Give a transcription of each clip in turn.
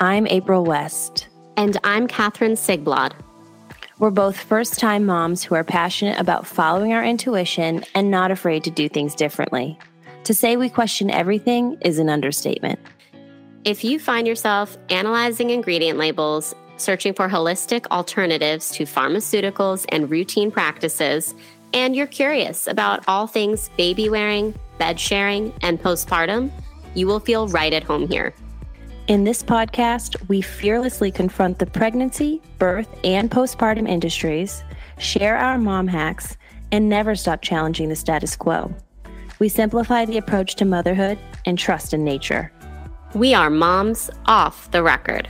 I'm April West. And I'm Catherine Sigblad. We're both first time moms who are passionate about following our intuition and not afraid to do things differently. To say we question everything is an understatement. If you find yourself analyzing ingredient labels, searching for holistic alternatives to pharmaceuticals and routine practices, and you're curious about all things baby wearing, bed sharing, and postpartum, you will feel right at home here. In this podcast, we fearlessly confront the pregnancy, birth, and postpartum industries, share our mom hacks, and never stop challenging the status quo. We simplify the approach to motherhood and trust in nature. We are moms off the record.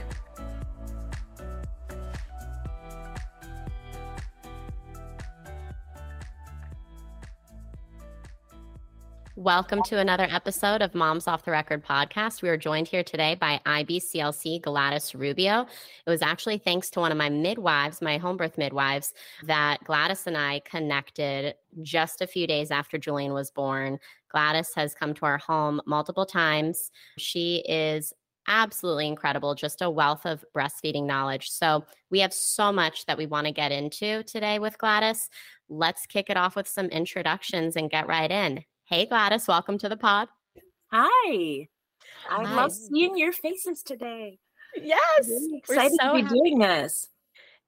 Welcome to another episode of Moms Off the Record podcast. We are joined here today by IBCLC Gladis Rubio. It was actually thanks to one of my midwives, my home birth midwives, that Gladis and I connected just a few days after Julian was born. Gladis has come to our home multiple times. She is absolutely incredible, just a wealth of breastfeeding knowledge. So, we have so much that we want to get into today with Gladis. Let's kick it off with some introductions and get right in. Hey, Gladis, welcome to the pod. Hi. I Hi. love seeing your faces today. Yes. Really excited so to be happy. doing this.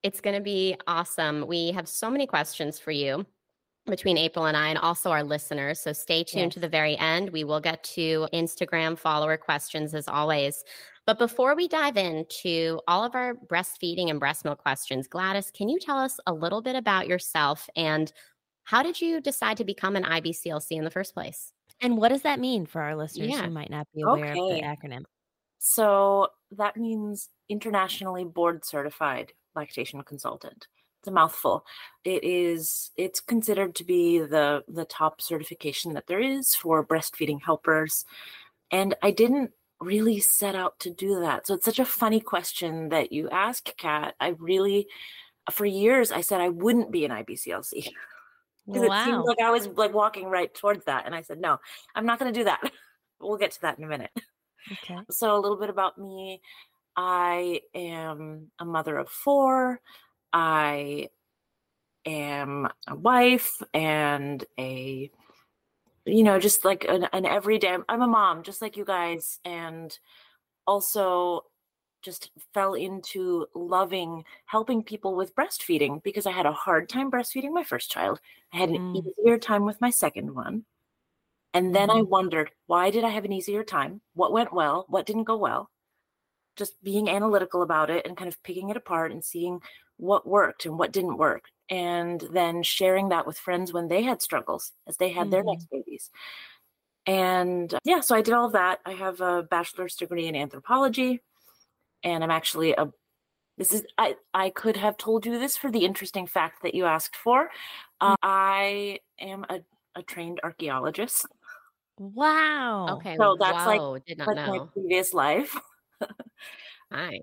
It's going to be awesome. We have so many questions for you between April and I, and also our listeners. So stay tuned yes. to the very end. We will get to Instagram follower questions as always. But before we dive into all of our breastfeeding and breast milk questions, Gladis, can you tell us a little bit about yourself and how did you decide to become an IBCLC in the first place? And what does that mean for our listeners yeah. who might not be aware okay. of the acronym? So that means internationally board certified lactation consultant. It's a mouthful. It is it's considered to be the the top certification that there is for breastfeeding helpers. And I didn't really set out to do that. So it's such a funny question that you ask, Kat. I really for years I said I wouldn't be an IBCLC. Because wow. it seemed like I was like walking right towards that. And I said, no, I'm not going to do that. we'll get to that in a minute. Okay. So, a little bit about me I am a mother of four. I am a wife and a, you know, just like an, an everyday, I'm a mom, just like you guys. And also just fell into loving helping people with breastfeeding because I had a hard time breastfeeding my first child. I had an mm. easier time with my second one. And then mm. I mm-hmm. wondered, why did I have an easier time? What went well? What didn't go well? Just being analytical about it and kind of picking it apart and seeing what worked and what didn't work. And then sharing that with friends when they had struggles as they had mm. their next mm-hmm. babies. And yeah, so I did all of that. I have a bachelor's degree in anthropology and I'm actually a this is I I could have told you this for the interesting fact that you asked for. Uh, I am a, a trained archaeologist. Wow. Okay. So that's Whoa, like, like my previous life. Hi.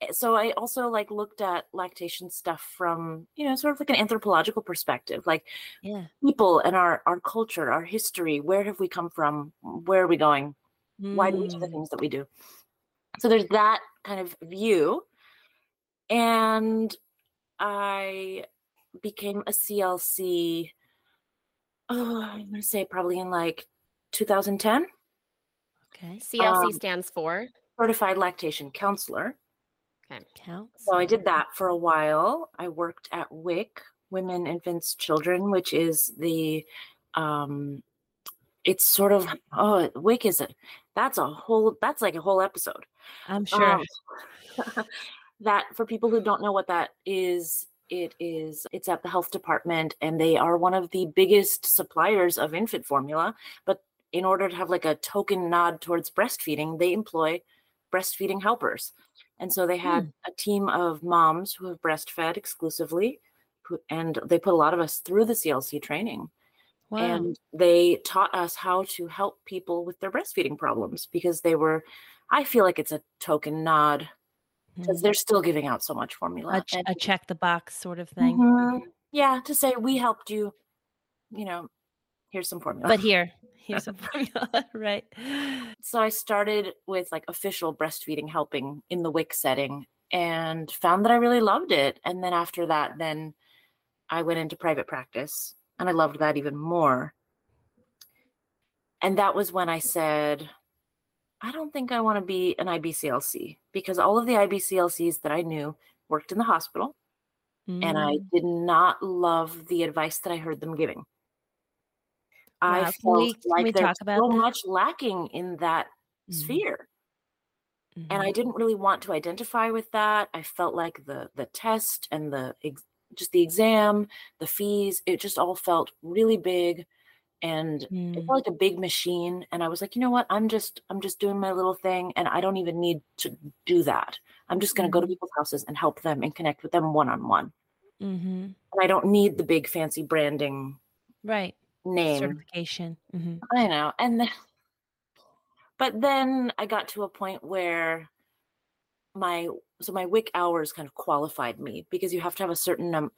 Eh, so I also like looked at lactation stuff from, you know, sort of like an anthropological perspective, like yeah. people and our our culture, our history, where have we come from? Where are we going? Mm. Why do we do the mm. things that we do? So there's that kind of view. And I became a CLC, oh, I'm going to say probably in like 2010. Okay. CLC um, stands for Certified Lactation Counselor. Okay. Counselor. So I did that for a while. I worked at WIC, Women, Infants, Children, which is the um it's sort of oh WIC is a that's a whole that's like a whole episode. I'm sure. Um, that for people who don't know what that is, it is it's at the health department and they are one of the biggest suppliers of infant formula, but in order to have like a token nod towards breastfeeding, they employ breastfeeding helpers. And so they had hmm. a team of moms who have breastfed exclusively and they put a lot of us through the CLC training. Wow. And they taught us how to help people with their breastfeeding problems because they were, I feel like it's a token nod because mm-hmm. they're still giving out so much formula. A, ch- and, a check the box sort of thing. Mm-hmm. Yeah, to say we helped you, you know, here's some formula. But here, Here's some formula, right? So I started with like official breastfeeding helping in the WIC setting and found that I really loved it. And then after that, then I went into private practice and I loved that even more. And that was when I said, I don't think I want to be an IBCLC because all of the IBCLCs that I knew worked in the hospital mm. and I mm. did not love the advice that I heard them giving. Wow. I felt we, like there's so that? much lacking in that mm. sphere. Mm-hmm. And I didn't really want to identify with that. I felt like the the test and the just the exam, the fees, it just all felt really big and mm. it felt like a big machine and i was like you know what i'm just i'm just doing my little thing and i don't even need to do that i'm just going to mm. go to mm-hmm. people's houses and help them and connect with them one-on-one mm-hmm. and i don't need the big fancy branding right name certification mm-hmm. i know and then but then i got to a point where my so my WIC hours kind of qualified me because you have to have a certain num-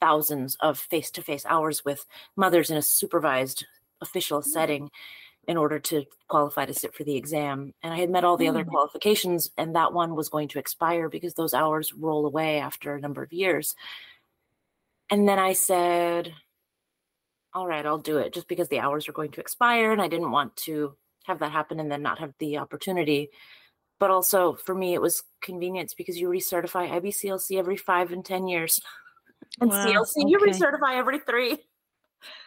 thousands of face-to-face hours with mothers in a supervised official mm. setting in order to qualify to sit for the exam. And i had met all the other qualifications and that one was going to expire because those hours roll away after a number of years. And then i said all right i'll do it just because the hours are going to expire and i didn't want to have that happen and then not have the opportunity. But also for me it was convenience because you recertify IBCLC every five and ten years, and wow, CLC okay. you recertify every three.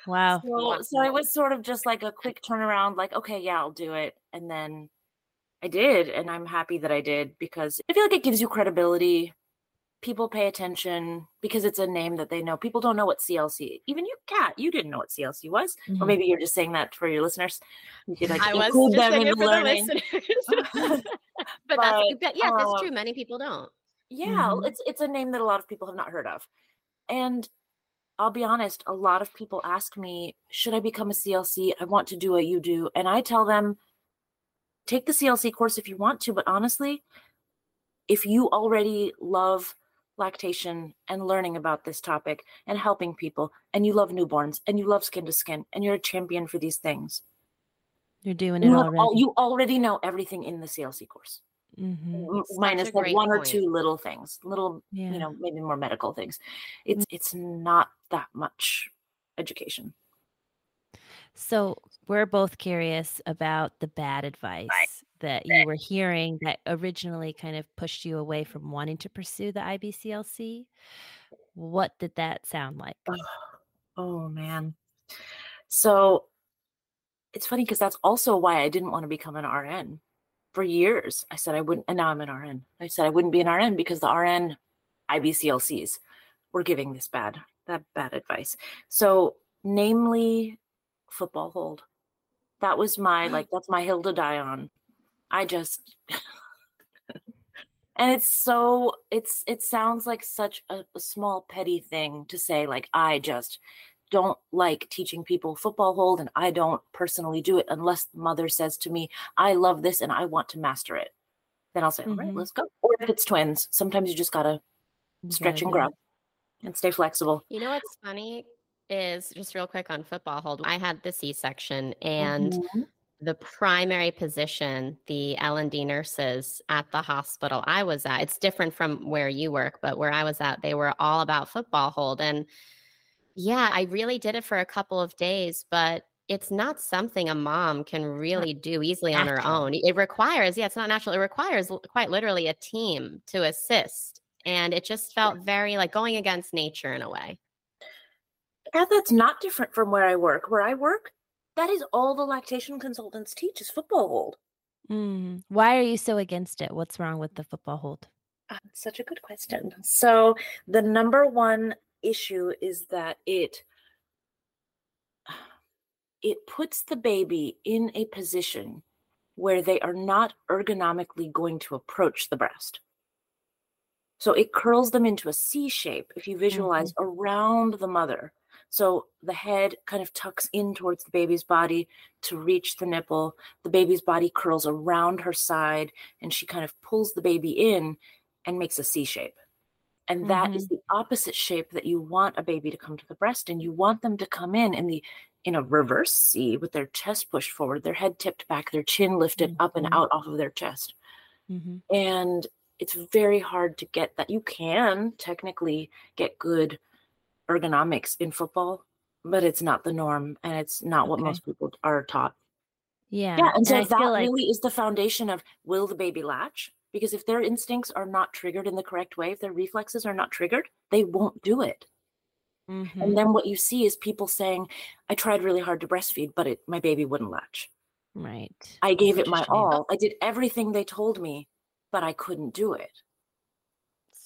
Wow. So, so it was sort of just like a quick turnaround, like okay, yeah, I'll do it, and then I did, and I'm happy that I did because I feel like it gives you credibility. People pay attention because it's a name that they know. People don't know what CLC. Even you, Kat, you didn't know what CLC was, mm-hmm. or maybe you're just saying that for your listeners. You could like I include them in the learning. but, but that's yeah, that's uh, true. Many people don't. Yeah, mm-hmm. it's it's a name that a lot of people have not heard of, and I'll be honest. A lot of people ask me, "Should I become a CLC? I want to do what you do," and I tell them, "Take the CLC course if you want to." But honestly, if you already love lactation and learning about this topic and helping people and you love newborns and you love skin to skin and you're a champion for these things you're doing it you already all, you already know everything in the clc course mm-hmm. minus like one point. or two little things little yeah. you know maybe more medical things it's mm-hmm. it's not that much education so we're both curious about the bad advice that you were hearing that originally kind of pushed you away from wanting to pursue the IBCLC. What did that sound like? Oh, oh man. So it's funny because that's also why I didn't want to become an RN. For years, I said I wouldn't, and now I'm an RN. I said I wouldn't be an RN because the RN IBCLCs were giving this bad, that bad advice. So, namely, football hold. That was my mm. like that's my hill to die on. I just and it's so it's it sounds like such a, a, small petty thing to say like I just don't like teaching people football hold and I don't personally do it unless the mother says to me I love this and I want to master it. Then I'll say, mm-hmm. "All right, mm-hmm. let's go." Or if it's twins, sometimes you just got to stretch yeah, and grow and stay flexible. You know what's funny is just real quick on football hold. I had the C-section and mm-hmm the primary position the L&D nurses at the hospital I was at, it's different from where you work, but where I was at, they were all about football hold. And yeah, I really did it for a couple of days, but it's not something a mom can really do easily on her own. It requires, yeah, it's not natural. It requires quite literally a team to assist. And it just felt very like going against nature in a way. And that's not different from where I work. Where I work, that is all the lactation consultants teach is football hold. Mm. Why are you so against it? What's wrong with the football hold? Uh, such a good question. So the number one issue is that it it puts the baby in a position where they are not ergonomically going to approach the breast. So it curls them into a C shape if you visualize mm-hmm. around the mother. So the head kind of tucks in towards the baby's body to reach the nipple. The baby's body curls around her side and she kind of pulls the baby in and makes a C shape. And that mm-hmm. is the opposite shape that you want a baby to come to the breast and you want them to come in in the in a reverse C with their chest pushed forward, their head tipped back, their chin lifted mm-hmm. up and mm-hmm. out off of their chest. Mm-hmm. And it's very hard to get that. You can technically get good ergonomics in football, but it's not the norm and it's not okay. what most people are taught. Yeah. Yeah. And so and that like... really is the foundation of will the baby latch? Because if their instincts are not triggered in the correct way, if their reflexes are not triggered, they won't do it. Mm-hmm. And then what you see is people saying, I tried really hard to breastfeed, but it, my baby wouldn't latch. Right. I gave it my all. I did everything they told me, but I couldn't do it.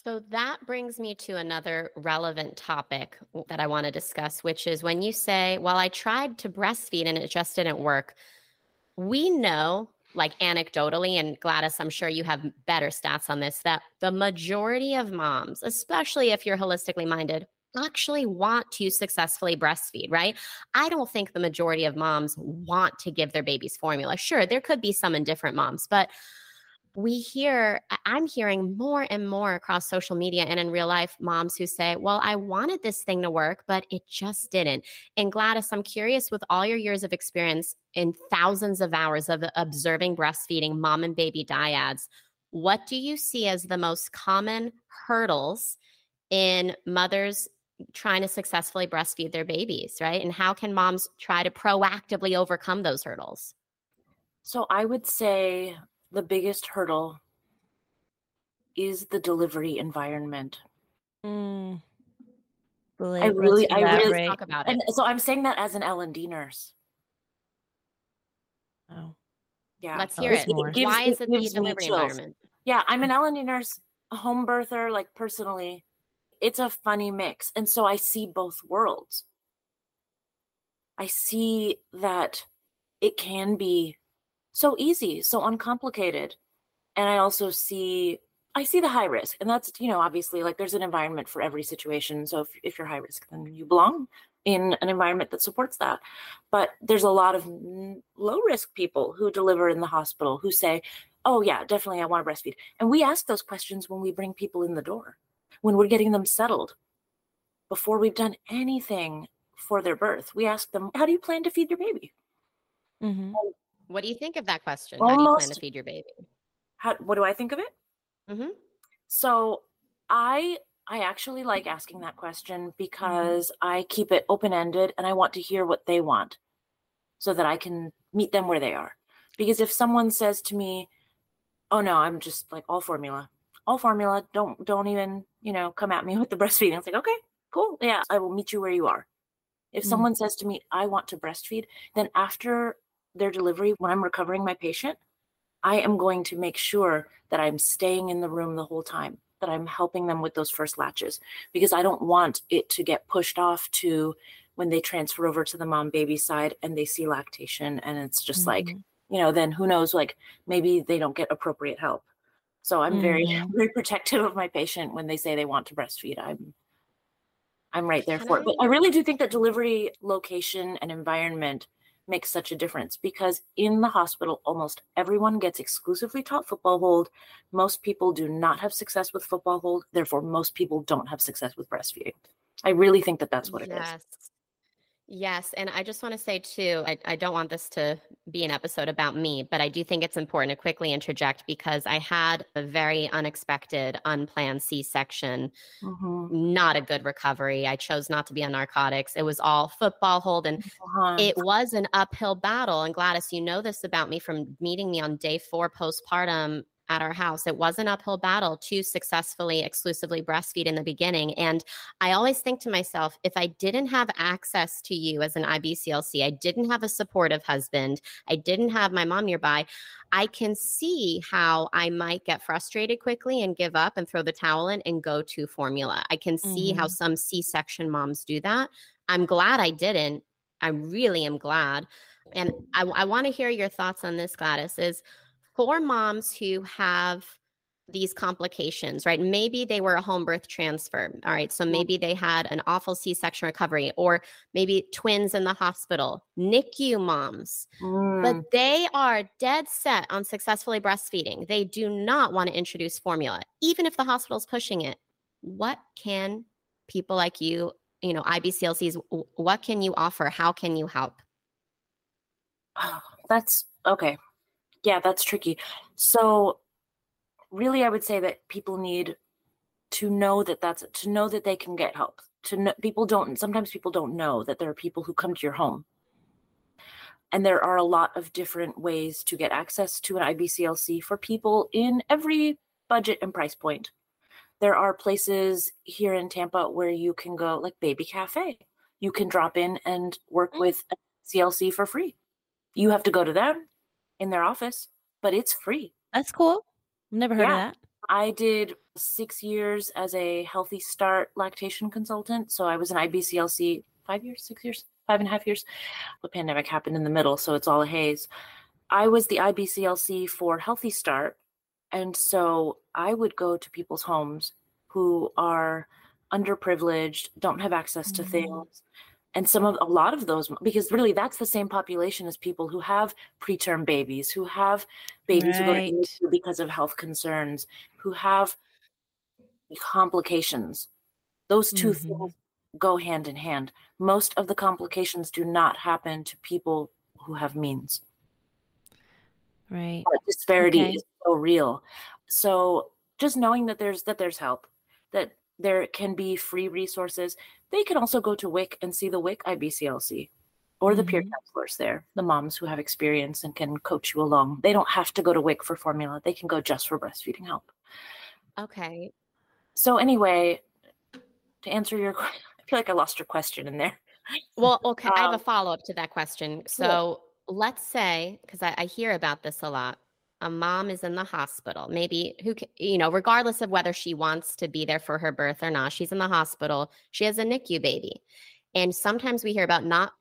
So that brings me to another relevant topic that I want to discuss, which is when you say, Well, I tried to breastfeed and it just didn't work. We know, like anecdotally, and Gladis, I'm sure you have better stats on this, that the majority of moms, especially if you're holistically minded, actually want to successfully breastfeed, right? I don't think the majority of moms want to give their babies formula. Sure, there could be some indifferent moms, but we hear i'm hearing more and more across social media and in real life moms who say well i wanted this thing to work but it just didn't. And gladis i'm curious with all your years of experience in thousands of hours of observing breastfeeding mom and baby dyads what do you see as the most common hurdles in mothers trying to successfully breastfeed their babies right? And how can moms try to proactively overcome those hurdles? So I would say the biggest hurdle is the delivery environment. Mm. I really, I really talk about it. So I'm saying that as an L and D nurse. Oh, yeah. Let's hear it. it gives, Why is it, it the delivery environment? Yeah, I'm an L and D nurse, a home birther. Like personally, it's a funny mix, and so I see both worlds. I see that it can be so easy, so uncomplicated. And I also see I see the high risk. And that's, you know, obviously like there's an environment for every situation. So if, if you're high risk, then you belong in an environment that supports that. But there's a lot of low risk people who deliver in the hospital who say, oh, yeah, definitely, I want to breastfeed. And we ask those questions when we bring people in the door, when we're getting them settled, before we've done anything for their birth. We ask them, how do you plan to feed your baby? Mm-hmm. What do you think of that question? Almost, how do you plan to feed your baby? How, what do I think of it? Mm-hmm. So I I actually like asking that question mm-hmm. because. I keep it open ended and I want to hear what they want, so that I can meet them where they are. Because if someone says to me, "Oh no, I'm just like all formula, all formula, don't don't even you know come at me with the breastfeeding," it's like okay, cool, yeah, I will meet you where you are. If mm-hmm. someone says to me, "I want to breastfeed," then after their delivery, when I'm recovering my patient, I am going to make sure that I'm staying in the room the whole time, that I'm helping them with those first latches, because I don't want it to get pushed off to when they transfer over to the mom baby side and they see lactation. And it's just mm-hmm. like, you know, then who knows, like maybe they don't get appropriate help. So I'm mm-hmm. very, very protective of my patient when they say they want to breastfeed. I'm I'm right there for it. But I really do think that delivery location and environment makes such a difference because in the hospital, almost everyone gets exclusively taught football hold. Most people do not have success with football hold. Therefore, most people don't have success with breastfeeding. I really think that that's what yes. it is. Yes. And I just want to say, too, I, I, don't want this to be an episode about me, but I do think it's important to quickly interject because I had a very unexpected, unplanned C section, mm-hmm. not a good recovery. I chose not to be on narcotics. It was all football hold, and uh-huh. it was an uphill battle. And Gladis, you know this about me from meeting me on day four postpartum at our house. It was an uphill battle to successfully exclusively breastfeed in the beginning. And I always think to myself, if I didn't have access to you as an IBCLC, I didn't have a supportive husband, I didn't have my mom nearby, I can see how I might get frustrated quickly and give up and throw the towel in and go to formula. I can see mm-hmm. how some C section moms do that. I'm glad I didn't. I really am glad. And I, I want to hear your thoughts on this, Gladis. Is for moms who have these complications, right? Maybe they were a home birth transfer. All right. So maybe they had an awful C section recovery, or maybe twins in the hospital, NICU moms, mm. but they are dead set on successfully breastfeeding. They do not want to introduce formula, even if the hospital's pushing it. What can people like you you know, IBCLCs, what can you offer? How can you help? Oh, that's okay. Yeah, that's tricky. So, really, I would say that people need to know that that's to know that they can get help. To know, people don't sometimes people don't know that there are people who come to your home, and there are a lot of different ways to get access to an IBCLC for people in every budget and price point. There are places here in Tampa where you can go, like Baby Cafe. You can drop in and work mm. with a CLC for free. You have to go to them in their office, but it's free. That's cool. Never heard yeah. of that. I did six years as a Healthy Start lactation consultant. So I was an IBCLC five years, six years, five and a half years. The pandemic happened in the middle, so it's all a haze. I was the IBCLC for Healthy Start. And so I would go to people's homes who are underprivileged, don't have access to mm-hmm. things, and some of a lot of those because really that's the same population as people who have preterm babies who have babies right. who go to because of health concerns who have complications those 2 mm-hmm. things go hand in hand most of the complications do not happen to people who have means right but disparity okay. is so real so just knowing that there's that there's help that there can be free resources they can also go to WIC and see the WIC IBCLC or the mm-hmm. peer counselors there, the moms who have experience and can coach you along. They don't have to go to WIC for formula, they can go just for breastfeeding help. Okay. So, anyway, to answer your question, I feel like I lost your question in there. Well, okay. Um, I have a um, follow up to that question. So, cool. let's say, because I, I hear about this a lot a mom is in the hospital, maybe who, you know, regardless of whether she wants to be there for her birth or not, she's in the hospital. She has a NICU baby. And sometimes we hear about not,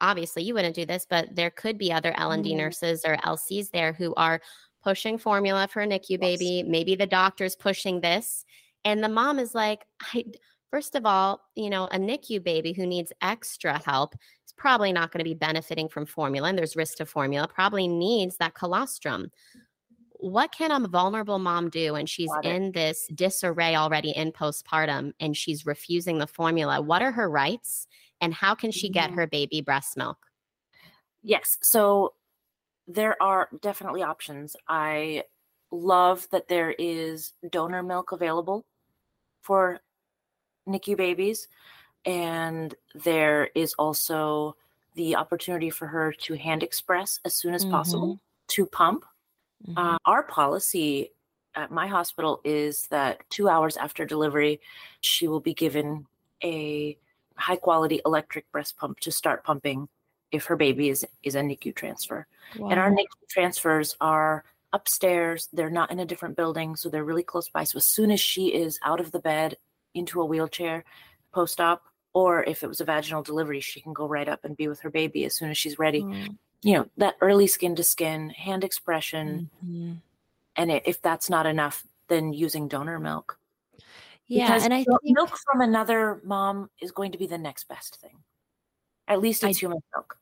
obviously, you wouldn't do this, but there could be other L&D mm-hmm. nurses or LCs there who are pushing formula for a NICU baby. Maybe the doctor's pushing this. And the mom is like, I, first of all, you know, a NICU baby who needs extra help is probably not going to be benefiting from formula, and there's risk to formula, probably needs that colostrum what can a vulnerable mom do when she's in this disarray already in postpartum and she's refusing the formula? What are her rights and how can she get mm-hmm. her baby breast milk? Yes. So there are definitely options. I love that there is donor milk available for NICU babies. And there is also the opportunity for her to hand express as soon as mm-hmm. possible to pump Mm-hmm. Uh, our policy at my hospital is that two hours after delivery, she will be given a high quality electric breast pump to start pumping if her baby is is a NICU transfer. Wow. And our NICU transfers are upstairs. They're not in a different building, so they're really close by. So as soon as she is out of the bed into a wheelchair post op, or if it was a vaginal delivery, she can go right up and be with her baby as soon as she's ready. Mm you know that early skin to skin hand expression. Mm-hmm. and it, if that's not enough then using donor milk. Yeah because and i think milk from another mom is going to be the next best thing. At least it's I, human milk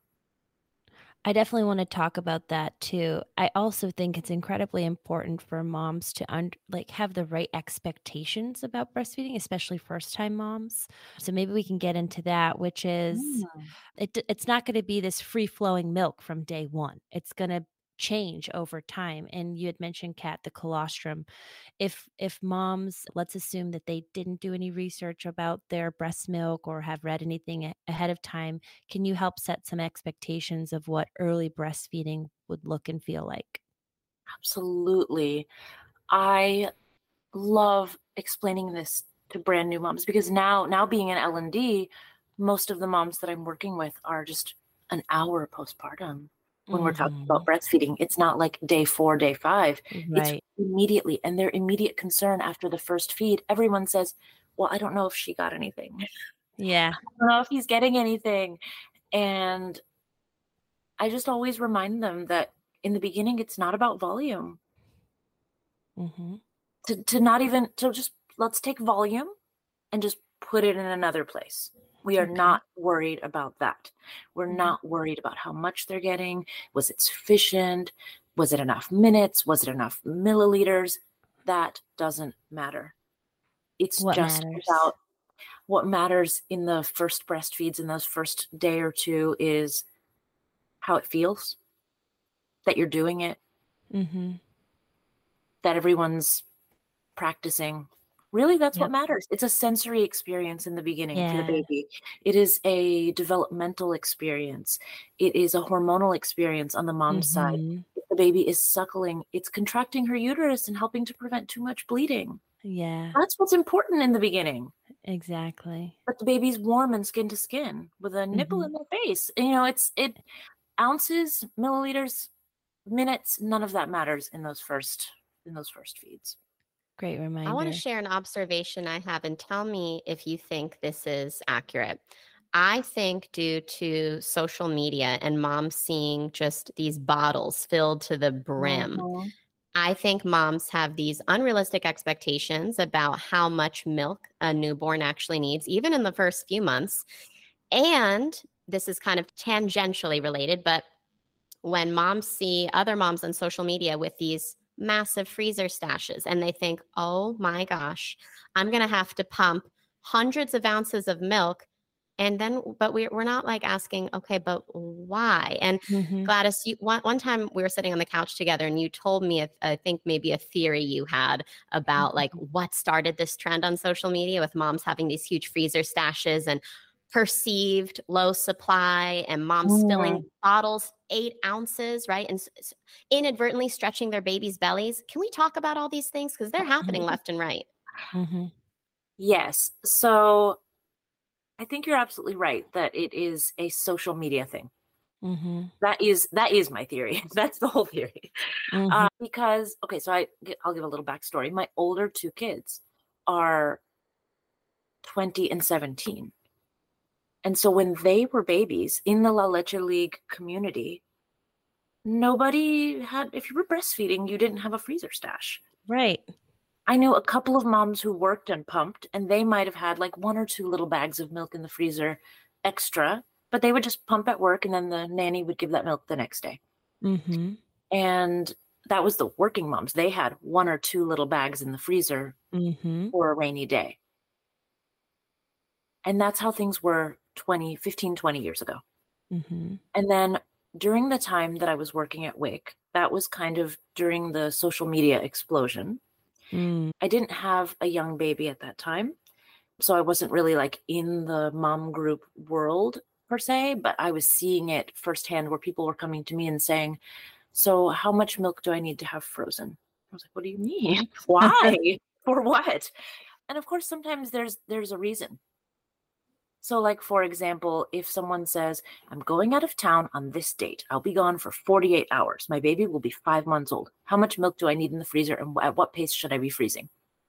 I definitely want to talk about that too. I also think it's incredibly important for moms to un- like have the right expectations about breastfeeding, especially first-time moms. So maybe we can get into that, which is mm. it, it's not going to be this free-flowing milk from day 1. It's going to change over time and you had mentioned kat the colostrum. If if moms let's assume that they didn't do any research about their breast milk or have read anything ahead of time can you help set some expectations of what early breastfeeding would look and feel like? Absolutely. I love explaining this to brand new moms because now now being an l&d most of the moms that i'm working with are just an hour postpartum when mm-hmm. we're talking about mm-hmm. breastfeeding. It's not like day four, day five. Right. It's immediately. And their immediate concern after the first feed, everyone says, Well, I don't know if she got anything. Yeah. I don't know if he's getting anything. And I just always remind them that in the beginning, it's not about volume. Mm-hmm. To, to not even, to just let's take volume and just put it in another place. We are okay. not worried about that. We're mm-hmm. not worried about how much they're getting. Was it sufficient? Was it enough minutes? Was it enough milliliters? That doesn't matter. It's what just matters? about what matters in the first breastfeeds in those first day or two is how it feels that you're doing it Mm-hmm. that everyone's practicing really that's what matters it's a sensory experience in the beginning for the baby it is a developmental experience it is a hormonal experience on the mom's side Mhm. if the baby is suckling it's contracting her uterus and helping to prevent too much bleeding Yeah, that's what's important in the beginning exactly. but the baby's warm and skin to skin with a nipple Mhm. in their face. You know, it's it ounces, milliliters, minutes, none of that matters in those first in those first feeds. Great reminder. I want to share an observation I have and tell me if you think this is accurate. I think due to social media and moms seeing just these bottles filled to the brim, Mhm. I think moms have these unrealistic expectations about how much milk a newborn actually needs, even in the first few months. And this is kind of tangentially related, but when moms see other moms on social media with these massive freezer stashes and they think, oh my gosh, I'm going to have to pump hundreds of ounces of milk. And then, but we're, we're not like asking, okay, but why? And Mhm. Gladis, you one, one time we were sitting on the couch together and you told me, a, I think maybe a theory you had about like what started this trend on social media with moms having these huge freezer stashes and perceived low supply and moms filling bottles eight ounces, right? And s- s- inadvertently stretching their babies' bellies. Can we talk about all these things? Because they're happening left and right. Mhm. Yes. So I think you're absolutely right that it is a social media thing. Mhm. That is that is my theory. That's the whole theory. Uh, because okay, so I I'll give a little backstory. My older two kids are 20 and 17. And so when they were babies in the La Leche League community, nobody had if you were breastfeeding, you didn't have a freezer stash. right. I knew a couple of moms who worked and pumped, and they might have had like one or two little bags of milk in the freezer extra, but they would just pump at work and then the nanny would give that milk the next day. Mm-hmm. And that was the working moms. They had one or two little bags in the freezer Mm-hmm. for a rainy day. And that's how things were 20, 15, 20 years ago. Mm-hmm. And then during the time that I was working at WIC, that was kind of during the social media explosion. Mm. I didn't have a young baby at that time. So I wasn't really like in the mom group world per se, but I was seeing it firsthand where people were coming to me and saying, So how much milk do I need to have frozen? I was like, What do you mean? Why? For what? And of course, sometimes there's there's a reason. So, like for example, if someone says, I'm going out of town on this date, I'll be gone for 48 hours. My baby will be five months old. How much milk do I need in the freezer and at what pace should I be freezing?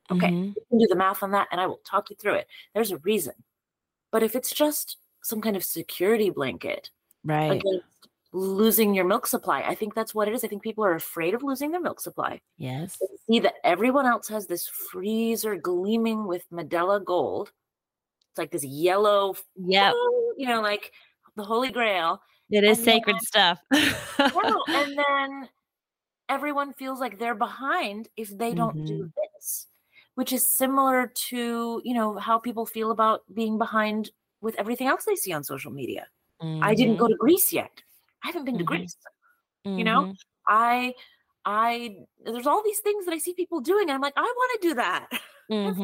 Okay, Mhm. you can do the math on that and I will talk you through it. There's a reason. But if it's just some kind of security blanket Right. against losing your milk supply, I think that's what it is. I think people are afraid of losing their milk supply. Yes. They see that everyone else has this freezer gleaming with Medela gold. It's like this yellow, yeah, you know, like the Holy Grail. It is And then- sacred stuff. Wow. and then everyone feels like they're behind if they don't do Mm-hmm. this, which is similar to, you know, how people feel about being behind with everything else they see on social media. I didn't go to Greece yet. I haven't been to Mhm. Greece. You know? I I there's all these things that I see people doing and I'm like, I want to do that. That's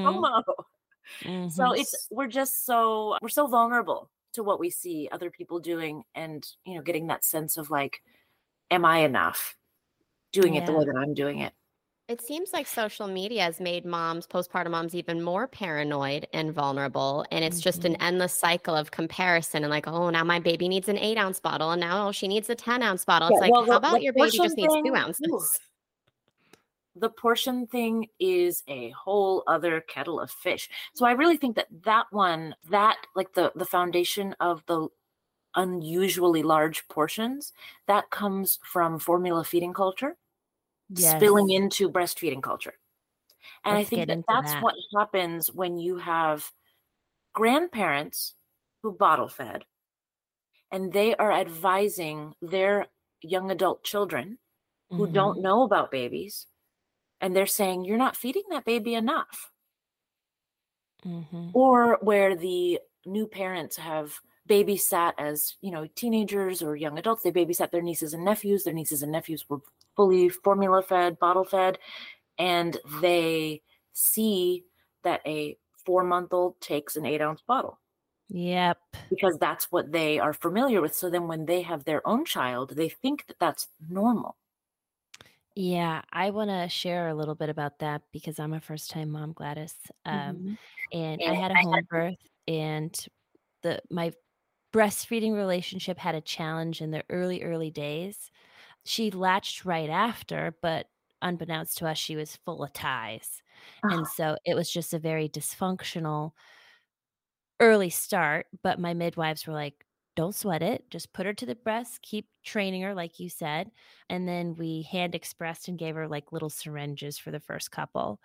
Mhm. So it's we're just so we're so vulnerable to what we see other people doing and you know getting that sense of like am I enough doing it the way that I'm doing it. It seems like social media has made moms, postpartum moms, even more paranoid and vulnerable. And it's just an endless cycle of comparison and like, oh, now my baby needs an eight ounce bottle, and now oh, she needs a 10 ounce bottle. It's like, well, how about your baby just needs two thing- ounces? The portion thing is a whole other kettle of fish. So I really think that that one that like the the foundation of the unusually large portions that comes from formula feeding culture spilling into breastfeeding culture. And Let's I think that that's that. what happens when you have grandparents who bottle fed and they are advising their young adult children who Mhm. don't know about babies and they're saying you're not feeding that baby enough. mm-hmm. or where the new parents have babysat as you know teenagers or young adults they babysat their nieces and nephews their nieces and nephews were fully formula fed bottle fed and they see that a four month old takes an eight ounce bottle Yep. Because that's what they are familiar with. So then when they have their own child, they think that that's normal. Yeah, I want to share a little bit about that because I'm a first time mom, Gladis. Um, mm-hmm. And I had a home birth, and the my breastfeeding relationship had a challenge in the early, early days. She latched right after, but unbeknownst to us, she was full of ties. And so it was just a very dysfunctional early start, but my midwives were like, don't sweat it. Just put her to the breast, keep training her, like you said. And then we hand expressed and gave her like little syringes for the first couple.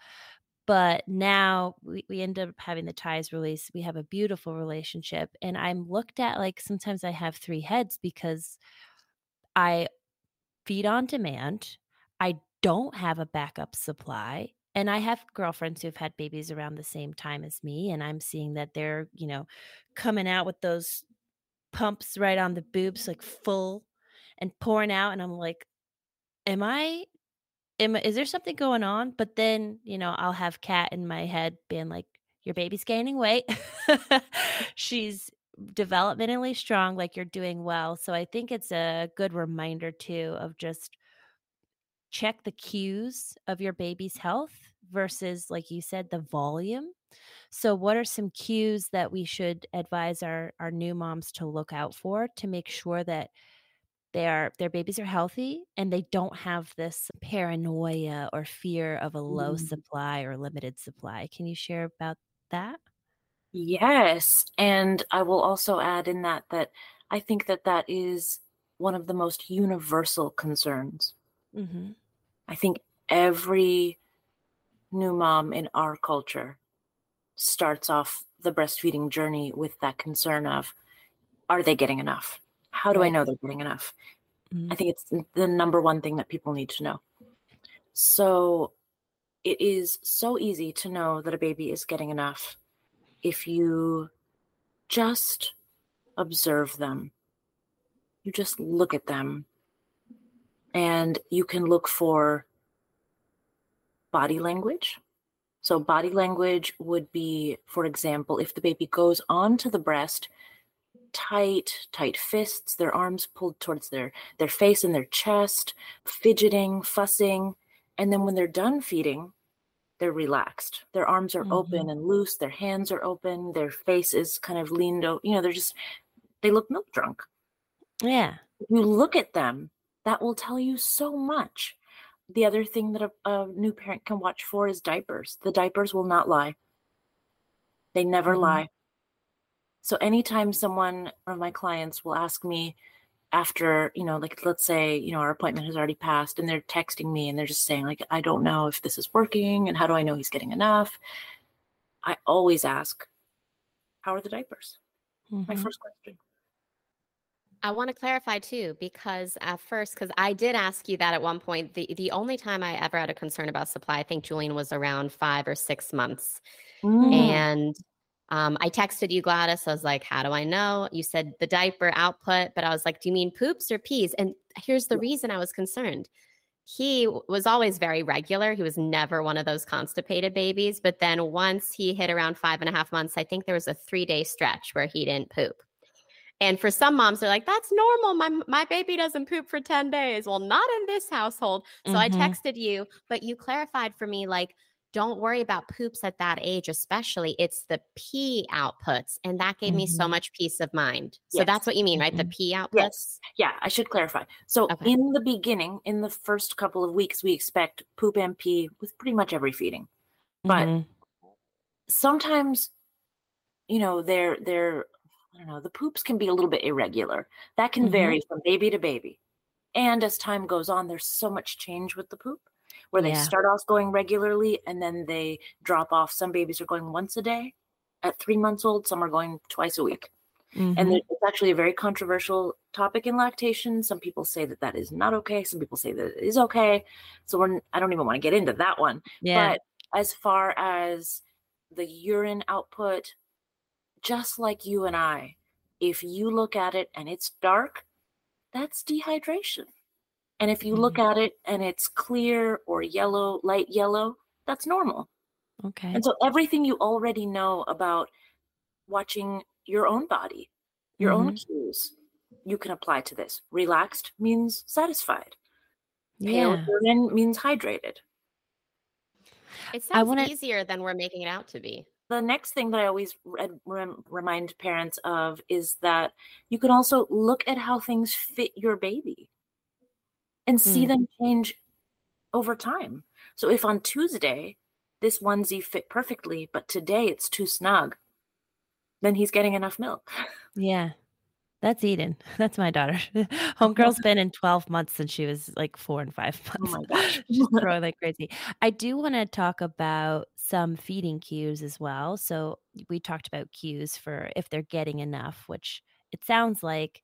But now we, we end up having the ties released. We have a beautiful relationship. And I'm looked at like sometimes I have three heads because I feed on demand. I don't have a backup supply and I have girlfriends who've had babies around the same time as me, and I'm seeing that they're, you know, coming out with those pumps right on the boobs, like full and pouring out. And I'm like, am I, am, is there something going on? But then, you know, I'll have Kat in my head being like, your baby's gaining weight. She's developmentally strong, like you're doing well. So I think it's a good reminder too of just check the cues of your baby's health versus like you said the volume so what are some cues that we should advise our our new moms to look out for to make sure that they are their babies are healthy and they don't have this paranoia or fear of a low mm. supply or limited supply can you share about that yes and i will also add in that that i think that that is one of the most universal concerns mm-hmm. i think every new mom in our culture starts off the breastfeeding journey with that concern of are they getting enough? How do I know they're getting enough? Mm-hmm. I think it's the number one thing that people need to know. So it is so easy to know that a baby is getting enough if you just observe them. You just look at them and you can look for body language. So, body language would be, for example, if the baby goes onto the breast, tight, tight fists, their arms pulled towards their, their face and their chest, fidgeting, fussing. And then when they're done feeding, they're relaxed. Their arms are mm-hmm. open and loose, their hands are open, their face is kind of leaned out. You know, they're just, they look milk drunk. Yeah. If you look at them, that will tell you so much the other thing that a, a, new parent can watch for is diapers. The diapers will not lie. They never mm-hmm. lie. So anytime someone or my clients will ask me after, you know, like let's say, you know, our appointment has already passed and they're texting me and they're just saying like I don't know if this is working and how do I know he's getting enough? I always ask, how are the diapers? Mm-hmm. My first question. I want to clarify too, because at first, because I did ask you that at one point. The the only time I ever had a concern about supply, I think Julian was around five or six months, mm. and um, I texted you, Gladis. I was like, "How do I know?" You said the diaper output, but I was like, "Do you mean poops or pees?" And here's the reason I was concerned. He was always very regular. He was never one of those constipated babies. But then once he hit around five and a half months, I think there was a three day stretch where he didn't poop. And for some moms, they're like, that's normal. My my baby doesn't poop for 10 days. Well, not in this household. So mm-hmm. I texted you, but you clarified for me, like, don't worry about poops at that age, especially. It's the pee outputs. And that gave mm-hmm. me so mm-hmm. much peace of mind. So yes. that's what you mean, right? Mm-hmm. The pee outputs? Yes. Yeah, I should clarify. So okay. in the beginning, in the first couple of weeks, we expect poop and pee with pretty much every feeding. But mm-hmm. sometimes, you know, they're they're I don't know, the poops can be a little bit irregular. That can mm-hmm. vary from baby to baby. And as time goes on, there's so much change with the poop where they yeah. start off going regularly and then they drop off. Some babies are going once a day at three months old, some are going twice a week. Mm-hmm. And it's actually a very controversial topic in lactation. Some people say that that is not okay. Some people say that it is okay. So we're, I don't even want to get into that one. Yeah. But as far as the urine output, just like you and I. If you look at it and it's dark, that's dehydration. And if you mm-hmm. look at it and it's clear or yellow, light yellow, that's normal. Okay. And so everything you already know about watching your own body, your mm-hmm. own cues, you can apply to this. Relaxed means satisfied. Pale urine means hydrated. It sounds wanna... easier than we're making it out to be. The next thing that I always rem- remind parents of is that you can also look at how things fit your baby and see mm. them change over time. So if on Tuesday this onesie fit perfectly, but today it's too snug, then he's getting enough milk. Yeah. That's Eden. That's my daughter. Homegirl's been in 12 months since she was like four and five oh months. Oh my gosh. She's growing like crazy. I do want to talk about some feeding cues as well. So we talked about cues for if they're getting enough, which it sounds like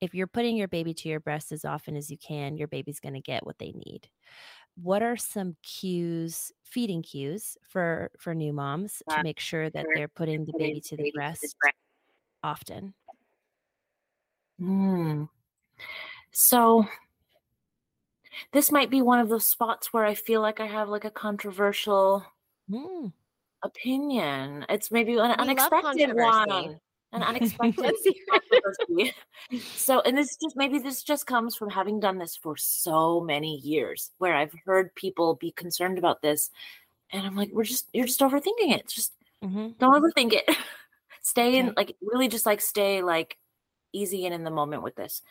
if you're putting your baby to your breast as often as you can, your baby's going to get what they need. What are some cues, feeding cues for for new moms to make sure that they're putting the baby to the breast often? Mm. So this might be one of those spots where I feel like I have like a controversial mm. opinion. It's maybe an we unexpected one. An unexpected controversy. So, and this just maybe this just comes from having done this for so many years, where I've heard people be concerned about this, and I'm like, we're just you're just overthinking it. Just mm-hmm. don't overthink it. stay in like really just like stay like easy and in the moment with this.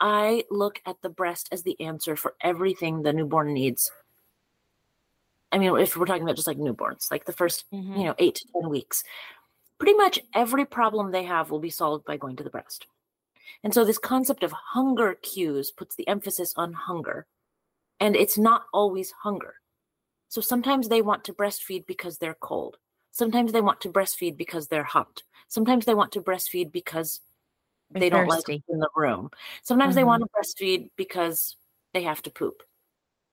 I look at the breast as the answer for everything the newborn needs. I mean, if we're talking about just like newborns, like the 1st mm-hmm. you know, eight to 10 weeks, pretty much every problem they have will be solved by going to the breast. And so this concept of hunger cues puts the emphasis on hunger. And it's not always hunger. So sometimes they want to breastfeed because they're cold. Sometimes they want to breastfeed because they're hot. Sometimes they want to breastfeed because they don't like in the room. Sometimes mm-hmm. they want to breastfeed because they have to poop.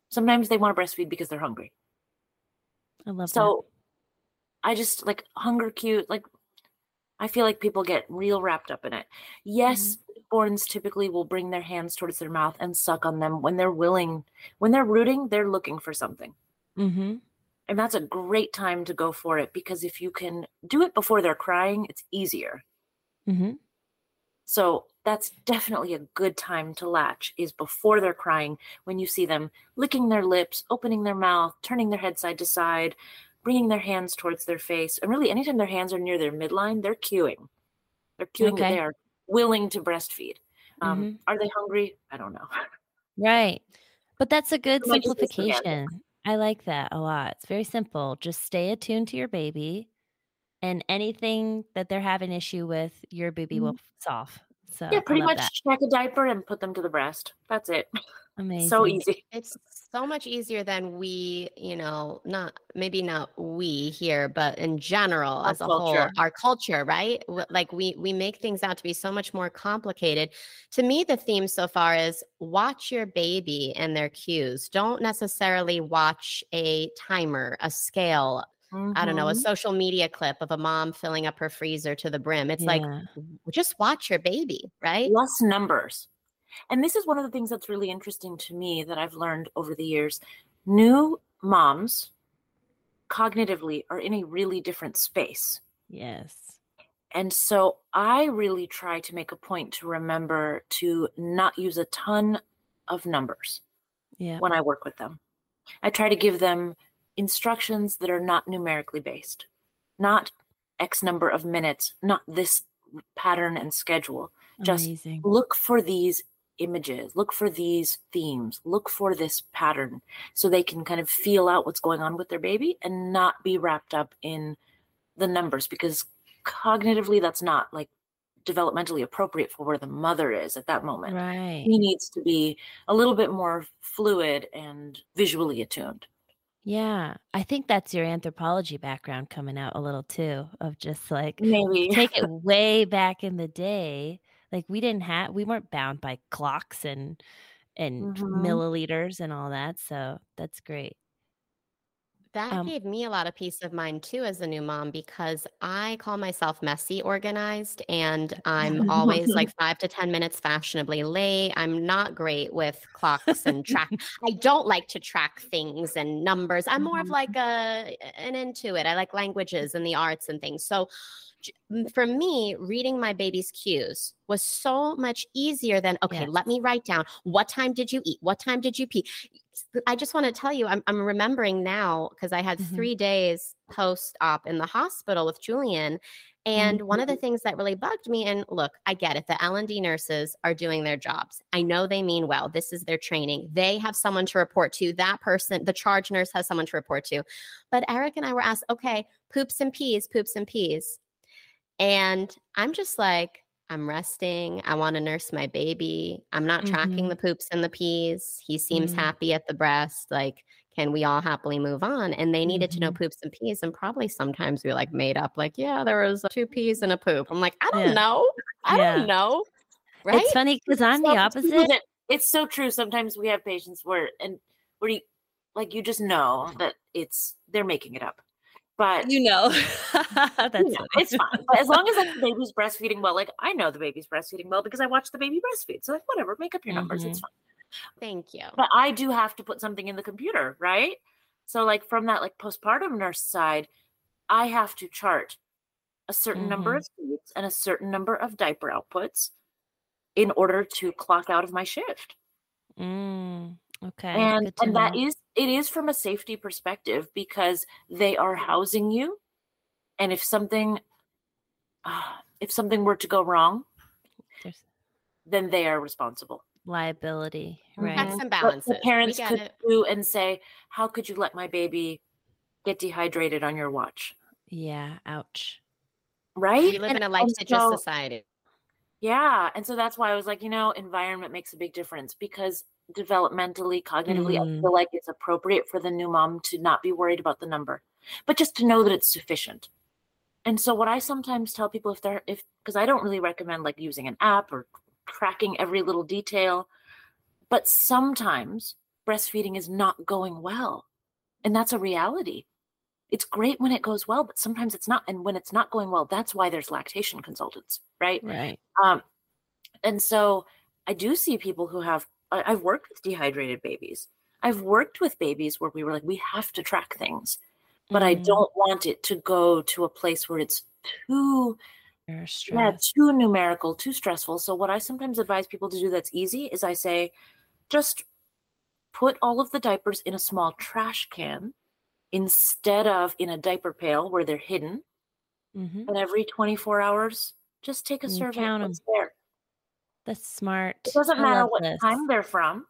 Sometimes they want to breastfeed because they're hungry. I love so that. I just like hunger cue like I feel like people get real wrapped up in it. Yes, mm-hmm. borns typically will bring their hands towards their mouth and suck on them when they're willing. When they're rooting, they're looking for something. Mm-hmm. And that's a great time to go for it because if you can do it before they're crying, it's easier. Mm-hmm. So that's definitely a good time to latch is before they're crying when you see them licking their lips, opening their mouth, turning their head side to side, bringing their hands towards their face. And really anytime their hands are near their midline, they're cueing. They're cueing okay. that they are willing to breastfeed. Um, mm-hmm. Are they hungry? I don't know. Right. But that's a good simplification. I like that a lot. It's very simple. Just stay attuned to your baby and anything that they're having issue with, your baby mm-hmm. will solve. So yeah, pretty much that. check a diaper and put them to the breast. That's it. Amazing. So easy. It's so much easier than we, you know, not maybe not we here, but in general our as a whole, our culture, right? Like we we make things out to be so much more complicated. To me, the theme so far is watch your baby and their cues. Don't necessarily watch a timer, a scale, Mm-hmm. I don't know, a mm-hmm. social media clip of a mom filling up her freezer to the brim. It's yeah. like, just watch your baby, right? Less numbers. And this is one of the things that's really interesting to me that I've learned over the years. New moms cognitively are in a really different space. Yes. And so I really try to make a point to remember to not use a ton of numbers yeah. when I work with them. I try to give them instructions that are not numerically based, not X number of minutes, not this pattern and schedule. Amazing. Just look for these images, look for these themes, look for this pattern so they can kind of feel out what's going on with their baby and not be wrapped up in the numbers because cognitively that's not like developmentally appropriate for where the mother is at that moment. Right. He needs to be a little bit more fluid and visually attuned. Yeah, I think that's your anthropology background coming out a little too, of just like Maybe. take it way back in the day. Like we didn't have, we weren't bound by clocks and and Mhm. milliliters and all that. So that's great. That Um, gave me a lot of peace of mind too as a new mom because I call myself messy organized and I'm always like five to 10 minutes fashionably late. I'm not great with clocks and track. I don't like to track things and numbers. I'm more of Mhm. like a an intuit. I like languages and the arts and things. So for me, reading my baby's cues was so much easier than, okay, Yes. let me write down what time did you eat? What time did you pee? I just want to tell you, I'm, I'm remembering now because I had Mhm. three days post op in the hospital with Julian. And one of the things that really bugged me, and look, I get it. The L&D nurses are doing their jobs. I know they mean well. This is their training. They have someone to report to. That person, the charge nurse has someone to report to. But Eric and I were asked, okay, poops and peas, poops and peas. And I'm just like, I'm resting. I want to nurse my baby. I'm not tracking Mhm. the poops and the peas. He seems Mhm. happy at the breast. Like, can we all happily move on? And they needed to know Mhm. poops and peas. And probably sometimes we like made up, like, yeah, there was two peas and a poop. I'm like, I don't Yeah. know. I Yeah. don't know. Right? It's funny because I'm the opposite. It's so true. Sometimes we have patients where and where you like you just know that it's they're making it up. But You know, that's you know, it's fine. But as long as like the baby's breastfeeding well, like I know the baby's breastfeeding well because I watch the baby breastfeed. So like whatever, make up your numbers. It's fine. Thank you. But I do have to put something in the computer, right? So like from that like postpartum nurse side, I have to chart a certain number of feeds and a certain number of diaper outputs in order to clock out of my shift. Mm, okay, and good to and that know. is it is from a safety perspective because they are housing you and if something uh, if something were to go wrong There's then they are responsible liability, right? Checks and But balances. the parents could it. do and say how could you let my baby get dehydrated on your watch Yeah, ouch. right We live And- in a and litigious so- society. yeah and so that's why i was like you know environment makes a big difference because developmentally cognitively Mm. i feel like it's appropriate for the new mom to not be worried about the number but just to know that it's sufficient and so what i sometimes tell people if they're if because i don't really recommend like using an app or tracking every little detail but sometimes breastfeeding is not going well and that's a reality it's great when it goes well but sometimes it's not and when it's not going well that's why there's lactation consultants right Right. um, and so I do see people who have, I, I've worked with dehydrated babies. I've worked with babies where we were like, we have to track things, but I Mm, don't want it to go to a place where it's too, yeah, too numerical, too stressful. So what I sometimes advise people to do that's easy is I say, just put all of the diapers in a small trash can instead of in a diaper pail where they're hidden. Mhm. And every 24 hours, just take a And survey count what's there. That's smart. It doesn't I matter what this. time they're from,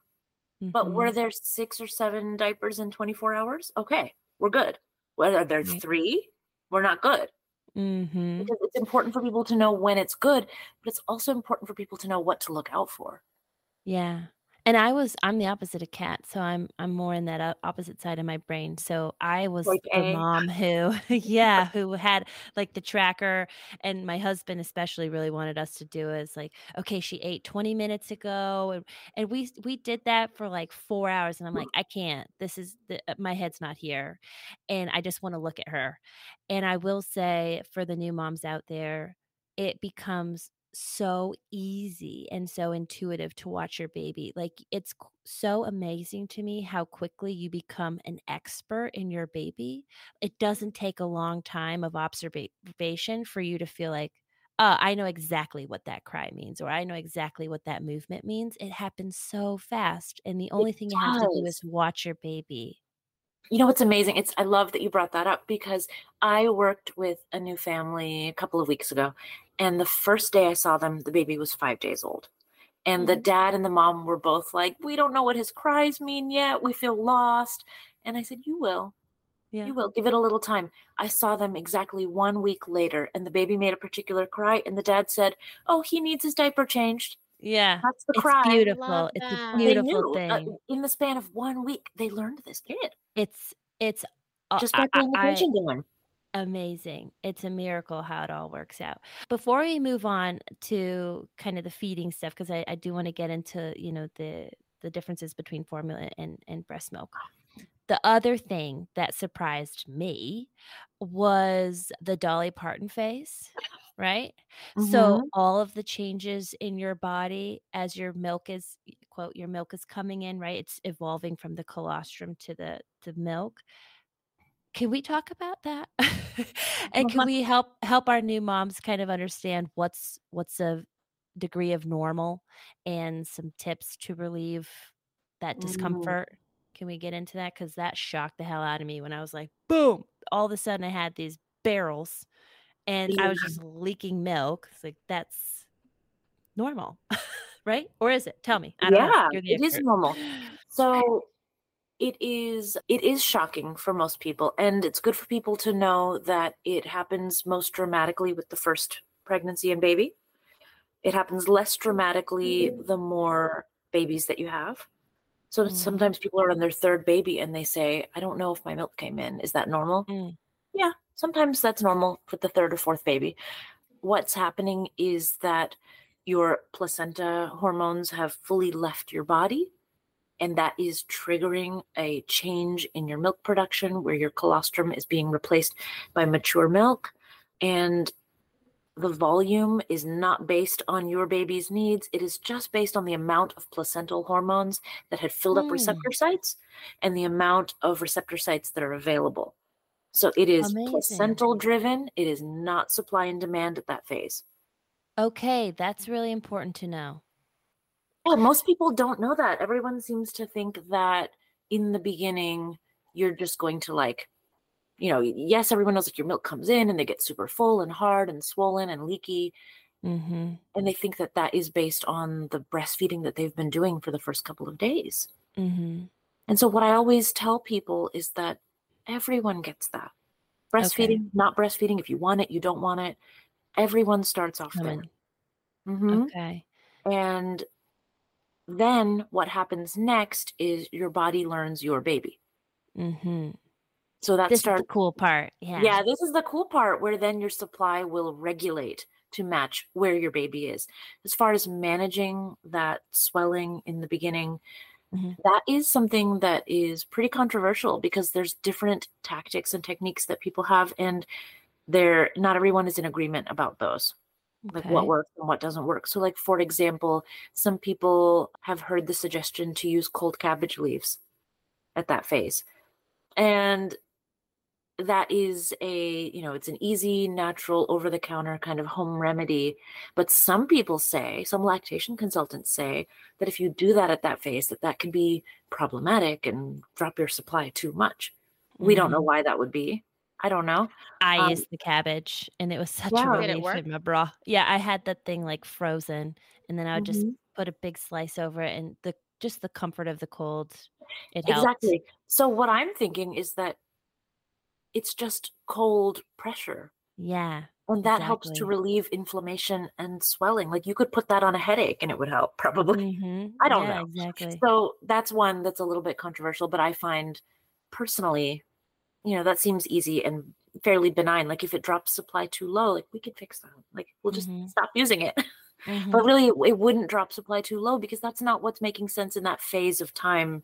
but Mhm. were there six or seven diapers in 24 hours? Okay, we're good. Whether there's Right. three, we're not good. Mhm. Because it's important for people to know when it's good, but it's also important for people to know what to look out for. Yeah. And I was I'm the opposite of Kat, so I'm I'm more in that opposite side of my brain. So I was Like the A. mom who yeah, who had like the tracker and my husband especially really wanted us to do is like, okay, she ate 20 minutes ago and and we we did that for like 4 hours and I'm like, I can't. This is the, uh, my head's not here. And I just want to look at her. And I will say for the new moms out there, it becomes so easy and so intuitive to watch your baby. Like it's so amazing to me how quickly you become an expert in your baby. It doesn't take a long time of observation for you to feel like, uh, I know exactly what that cry means, or I know exactly what that movement means. It happens so fast. And the only thing you have to do is watch your baby. You know what's amazing? It's I love that you brought that up because I worked with a new family a couple of weeks ago, and the first day I saw them, the baby was five days old. And the Mhm. dad and the mom were both like, We don't know what his cries mean yet. We feel lost. And I said, You will. Yeah. You will. Give it a little time. I saw them exactly one week later, and the baby made a particular cry, and the dad said, Oh, he needs his diaper changed. Yeah. That's the It's cry. beautiful. It's a that. They beautiful knew, uh, thing. in the span of one week, they learned this kid It's it's uh, just I- by paying I- I- attention to him. amazing. It's a miracle how it all works out. Before we move on to kind of the feeding stuff, because I, I do want to get into, you know, the the differences between formula and, and breast milk. the other thing that surprised me was the Dolly Parton face, right? Mm-hmm. So all of the changes in your body as your milk is quote your milk is coming in, right? It's evolving from the colostrum to the the milk. Can we talk about that? and can we help help our new moms kind of understand what's what's a degree of normal and some tips to relieve that Mm. discomfort? Can we get into that? Because that shocked the hell out of me when I was like, boom, all of a sudden I had these barrels and I was just leaking milk. It's like, that's normal, right? Or is it? Tell me. I don't. Yeah, it is normal. So it is it is shocking for most people and it's good for people to know that it happens most dramatically with the first pregnancy and baby. It happens less dramatically the more babies that you have. So Mm. sometimes people are on their third baby and they say, I don't know if my milk came in. Is that normal? Mm. Yeah, sometimes that's normal for the third or fourth baby. What's happening is that your placenta hormones have fully left your body, and that is triggering a change in your milk production where your colostrum is being replaced by mature milk. And the volume is not based on your baby's needs. It is just based on the amount of placental hormones that had filled up Hmm. receptor sites and the amount of receptor sites that are available. So it is Amazing. placental driven. It is not supply and demand at that phase. Okay, that's really important to know. Yeah, most people don't know that. Everyone seems to think that in the beginning, you're just going to like, you know, yes, everyone knows that your milk comes in and they get super full and hard and swollen and leaky. Mm-hmm. And they think that that is based on the breastfeeding that they've been doing for the first couple of days. Mm-hmm. And so, what I always tell people is that everyone gets that. Breastfeeding, not breastfeeding. If you want it, you don't want it. Everyone starts off there. Mhm. Okay. And then what happens next is your body learns your baby. Mm-hmm. So that's This starts. the cool part. Yeah. yeah, this is the cool part where then your supply will regulate to match where your baby is. As far as managing that swelling in the beginning, Mhm. that is something that is pretty controversial because there's different tactics and techniques that people have, and there not everyone is in agreement about those. like what works and what doesn't work. So, like for example, some people have heard the suggestion to use cold cabbage leaves at that phase, and that is a you know it's an easy, natural, over the counter kind of home remedy. But some people say, some lactation consultants say that if you do that at that phase, that that can be problematic and drop your supply too much. We don't know Mhm. why that would be. I don't know. I Um, used the cabbage and it was such Yeah. a Did it relief in my bra. Yeah, I had that thing like frozen and then I would just Mhm. put a big slice over it and the just the comfort of the cold. It helped. Exactly. So what I'm thinking is that it's just cold pressure. Yeah. And that helps to relieve inflammation and swelling. Like you could put that on a headache and it would help, probably. Mhm. I don't yeah, know. Exactly. So that's one that's a little bit controversial, but I find personally, you know, that seems easy and fairly benign. Like if it drops supply too low, like we could fix that. Like we'll just Mhm. stop using it. Mhm. But really, it, it wouldn't drop supply too low because that's not what's making sense in that phase of time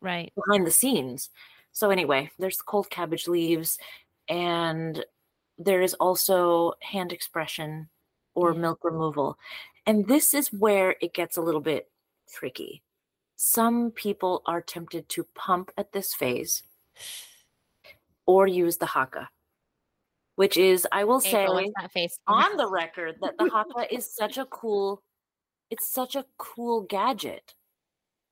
Right. behind the scenes. So anyway, there's cold cabbage leaves, and there is also hand expression or milk removal. And this is where it gets a little bit tricky. Some people are tempted to pump at this phase or use the Haakaa, which is, I will say, April, what's that face? on the record that the Haakaa is such a cool it's such a cool gadget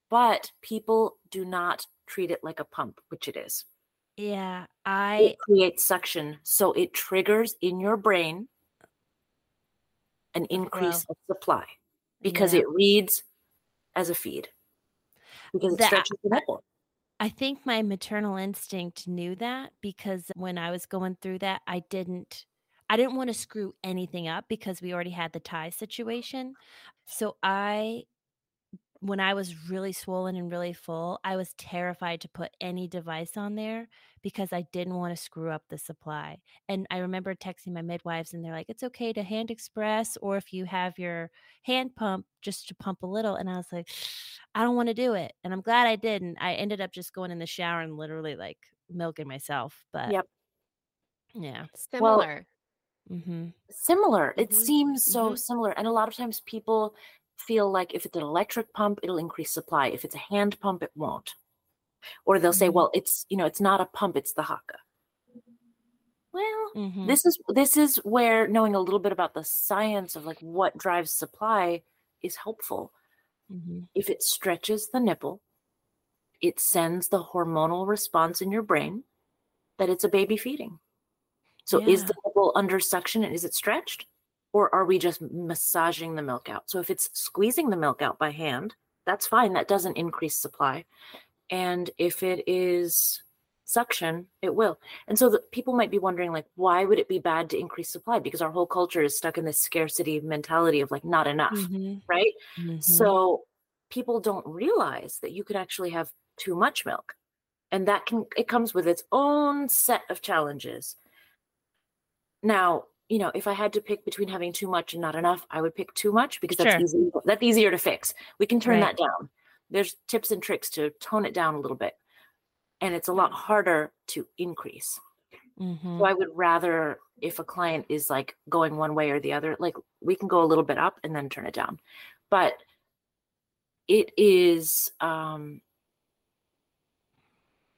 but people do not treat it like a pump which it is Yeah. I it creates suction so it triggers in your brain an increase of supply because yeah. it reads as a feed because it stretches the nipple I think my maternal instinct knew that because when I was going through that, I didn't I didn't want to screw anything up because we already had the tie situation. So I when I was really swollen and really full, I was terrified to put any device on there because I didn't want to screw up the supply. And I remember texting my midwives and they're like, it's okay to hand express, or if you have your hand pump, just to pump a little. And I was like, I don't want to do it. And I'm glad I didn't. I ended up just going in the shower and literally like milking myself. But Yep. yeah. Similar. Mm-hmm. Similar. It Mhm. seems so Mhm. similar. And a lot of times people feel like if it's an electric pump, it'll increase supply. If it's a hand pump, it won't. Or they'll say, well, it's you know, it's not a pump, it's the Haakaa. Well, Mm-hmm. this is this is where knowing a little bit about the science of like what drives supply is helpful. mm-hmm. If it stretches the nipple, it sends the hormonal response in your brain that it's a baby feeding. So is the nipple under suction and is it stretched? Or are we just massaging the milk out? So if it's squeezing the milk out by hand, that's fine. That doesn't increase supply. And if it is suction, it will. And so the, people might be wondering, like, why would it be bad to increase supply? Because our whole culture is stuck in this scarcity mentality of like not enough, Mm-hmm. right? Mm-hmm. So people don't realize that you could actually have too much milk. And that can it comes with its own set of challenges. Now, you know, if I had to pick between having too much and not enough, I would pick too much because that's Sure. easy, that's easier to fix. We can turn Right. that down. There's tips and tricks to tone it down a little bit. And it's a lot harder to increase. mm-hmm. So I would rather if a client is like going one way or the other, like we can go a little bit up and then turn it down. But it is um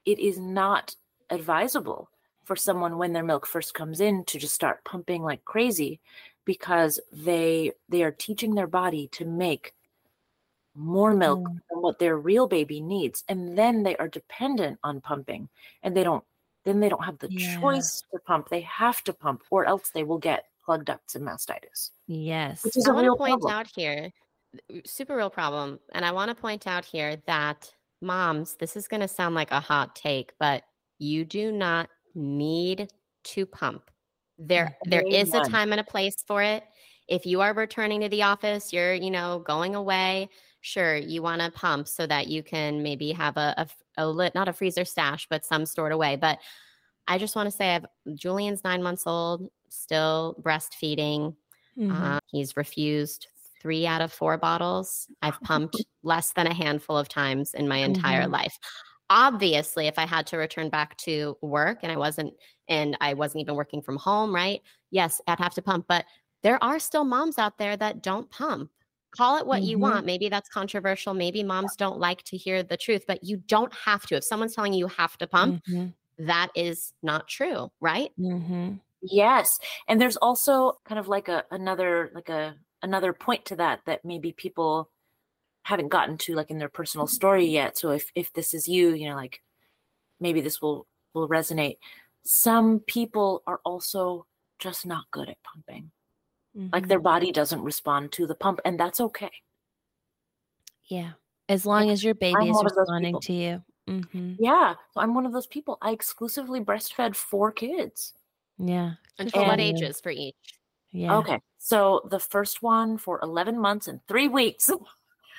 it is not advisable for someone when their milk first comes in to just start pumping like crazy because they they are teaching their body to make more milk Mm. than what their real baby needs and then they are dependent on pumping and they don't then they don't have the Yeah. choice to pump they have to pump or else they will get plugged ducts and mastitis Yes. which is I a want real to point problem out here, super real problem. And I want to point out here that moms, this is going to sound like a hot take, but you do not need to pump. There, there is a time and a place for it. If you are returning to the office, you're, you know, going away. Sure, you want to pump so that you can maybe have a a lit, not a freezer stash, but some stored away. But I just want to say, I've Julian's nine months old, still breastfeeding. Mhm. Uh, he's refused three out of four bottles. I've pumped less than a handful of times in my entire Mhm. life. Obviously, if I had to return back to work and I wasn't, and I wasn't even working from home, right? Yes, I'd have to pump. But there are still moms out there that don't pump. Call it what you Mhm. want. Maybe that's controversial. Maybe moms don't like to hear the truth, but you don't have to. If someone's telling you you have to pump, Mhm. that is not true, right? Mhm. Yes, and there's also kind of like a another like a another point to that that maybe people haven't gotten to like in their personal story yet. So if if this is you, you know, like maybe this will will resonate. Some people are also just not good at pumping. Like their Mhm. body doesn't respond to the pump and that's okay. Yeah. As long as your baby is one of those responding to you. Mm-hmm. Yeah, so I'm one of those people. I exclusively breastfed four kids. Yeah. And what ages for each? Yeah. Okay. So the first one for 11 months and 3 weeks.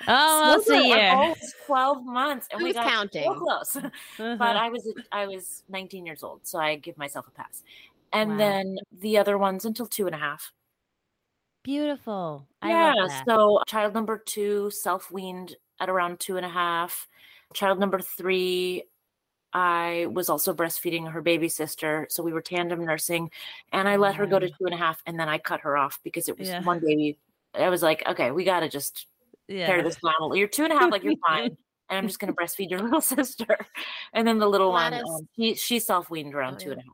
Oh, almost Smoker, a I'm year. almost 12 months and we Who's got so close. Uh-huh. but I was I was 19 years old, so I give myself a pass. And Wow. then the other ones until two and a half. Beautiful. I yeah. love that. So child number two self weaned at around two and a half. Child number three, I was also breastfeeding her baby sister, so we were tandem nursing, and I let her go to two and a half, and then I cut her off because it was Yeah. one baby. I was like, okay, we got to just tear yeah. this down. You're two and a half, like you're fine. And I'm just gonna breastfeed your little sister. And then the little one, um, she she self weaned around Oh, two and a half.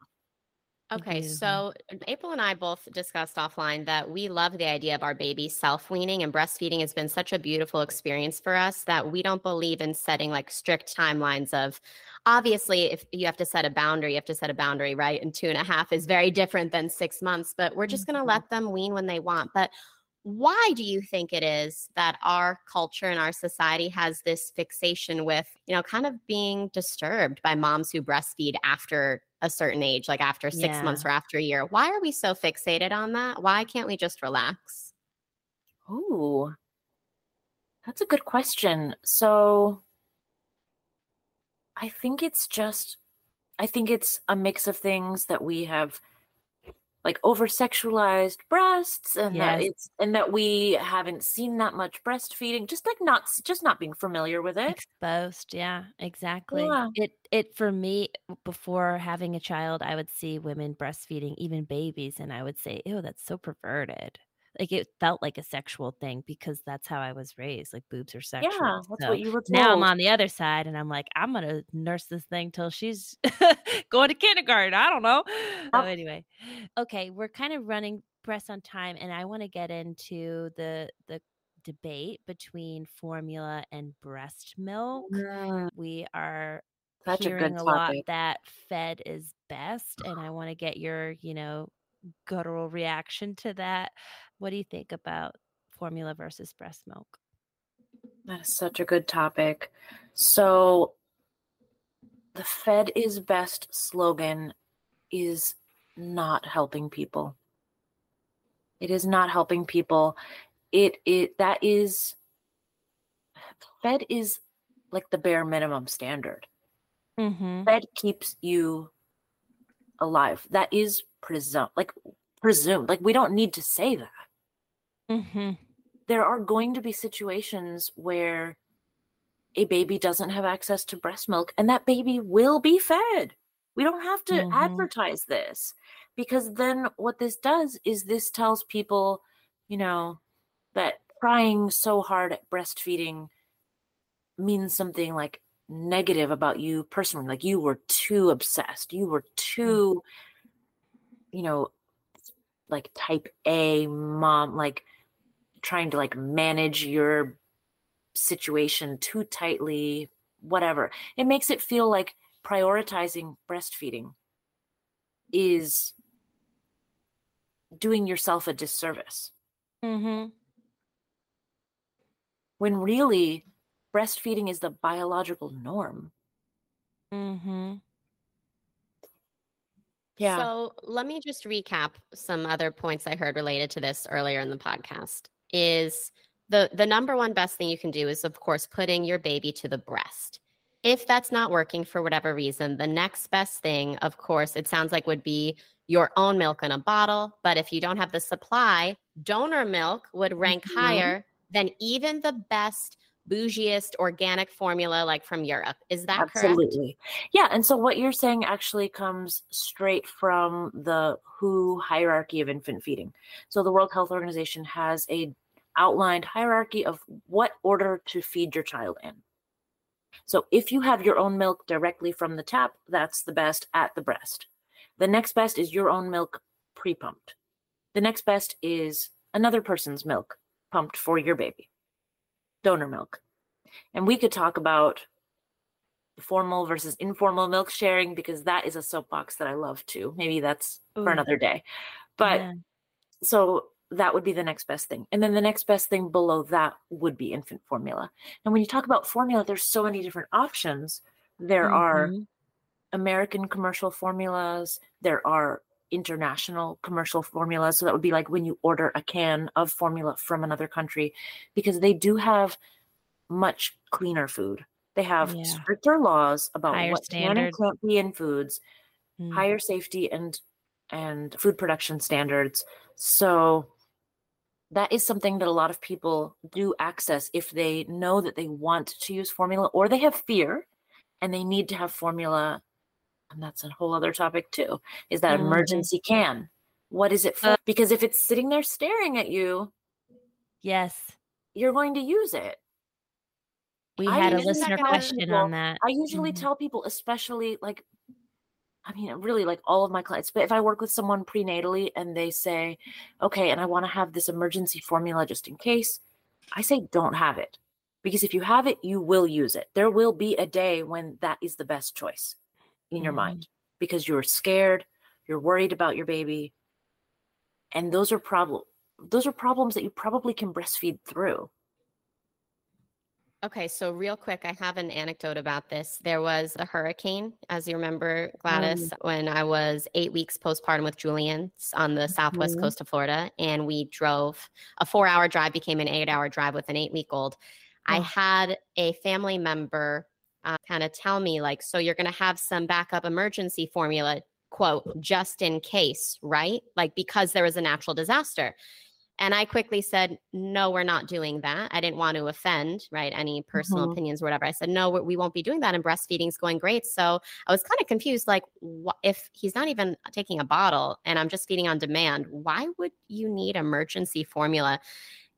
Okay, Beautiful. so April and I both discussed offline that we love the idea of our baby self weaning and breastfeeding has been such a beautiful experience for us that we don't believe in setting like strict timelines of obviously if you have to set a boundary, you have to set a boundary, right? And two and a half is very different than six months, but we're just gonna Mhm. let them wean when they want. But why do you think it is that our culture and our society has this fixation with, you know, kind of being disturbed by moms who breastfeed after a certain age, like after six Yeah. months or after a year? Why are we so fixated on that? Why can't we just relax? Oh, That's a good question. So I think it's just I think it's a mix of things that we have like over sexualized breasts and that it's and that we haven't seen that much breastfeeding just like not just not being familiar with it Exposed, yeah, exactly. Yeah. It it for me before having a child, I would see women breastfeeding, even babies, and I would say, oh that's so perverted." Like it felt like a sexual thing because that's how I was raised. Like boobs are sexual. yeah that's So what you were told now I'm on the other side, and I'm like, I'm gonna nurse this thing till she's going to kindergarten. I don't know. So anyway, okay, we're kind of running press on time, and I want to get into the the debate between formula and breast milk Mm, we are such a hearing good a lot that fed is best and i want to get your you know guttural reaction to that. What do you think about formula versus breast milk? That is such a good topic. So the fed is best slogan is not helping people. It is not helping people. It it that is fed is like the bare minimum standard. Mm-hmm. fed keeps you alive. That is presumed like presumed like we don't need to say that Mm-hmm. there are going to be situations where a baby doesn't have access to breast milk and that baby will be fed. We don't have to Mhm. advertise this because then what this does is this tells people, you know, that trying so hard at breastfeeding means something like negative about you personally. Like you were too obsessed. You were too, you know, like type A mom, like trying to like manage your situation too tightly, whatever. It makes it feel like prioritizing breastfeeding is doing yourself a disservice. Mm-hmm. When really breastfeeding is the biological norm. Mm-hmm. Yeah. So let me just recap some other points I heard related to this earlier in the podcast. Is the the number one best thing you can do is of course putting your baby to the breast. If that's not working for whatever reason, the next best thing, of course, it sounds like would be your own milk in a bottle. But if you don't have the supply, donor milk would rank Mhm. higher than even the best bougiest organic formula like from Europe. Is that correct? Absolutely. Yeah. And so what you're saying actually comes straight from the WHO hierarchy of infant feeding. So the World Health Organization has a outlined hierarchy of what order to feed your child in. So if you have your own milk directly from the tap, that's the best at the breast. The next best is your own milk pre-pumped. The next best is another person's milk pumped for your baby. Donor milk. And we could talk about formal versus informal milk sharing because that is a soapbox that I love too. Maybe that's Ooh. for another day. But Yeah. so that would be the next best thing. And then the next best thing below that would be infant formula. And when you talk about formula, there's so many different options. There are Mhm. American commercial formulas, there are international commercial formula. So that would be like when you order a can of formula from another country because they do have much cleaner food. They have Yeah. stricter laws about Higher what can and can't be in foods, Mm. higher safety and and food production standards. So that is something that a lot of people do access if they know that they want to use formula or they have fear and they need to have formula and that's a whole other topic too is that Mhm. emergency can what is it for Uh, because if it's sitting there staring at you yes you're going to use it we I had a listener question people- on that I usually Mhm. tell people, especially like, I mean, really like all of my clients, but if I work with someone prenatally and they say, okay, and I want to have this emergency formula just in case, I say, don't have it. Because if you have it, you will use it. There will be a day when that is the best choice in your Mhm. mind because you're scared, you're worried about your baby. And those are problem those are problems that you probably can breastfeed through. Okay, so real quick, I have an anecdote about this. There was a hurricane, as you remember, Gladis, when I was eight weeks postpartum with Julian on the southwest Mhm. coast of Florida, and we drove a four hour drive, became an eight hour drive with an eight week old. I had a family member uh, kind of tell me, like, so you're going to have some backup emergency formula, quote, just in case, right? Like, because there was a natural disaster. And I quickly said, no, we're not doing that. I didn't want to offend, right? Any personal mm-hmm. opinions or whatever. I said, no, we won't be doing that. And breastfeeding's going great. So I was kind of confused. Like, wh- if he's not even taking a bottle and I'm just feeding on demand, why would you need emergency formula?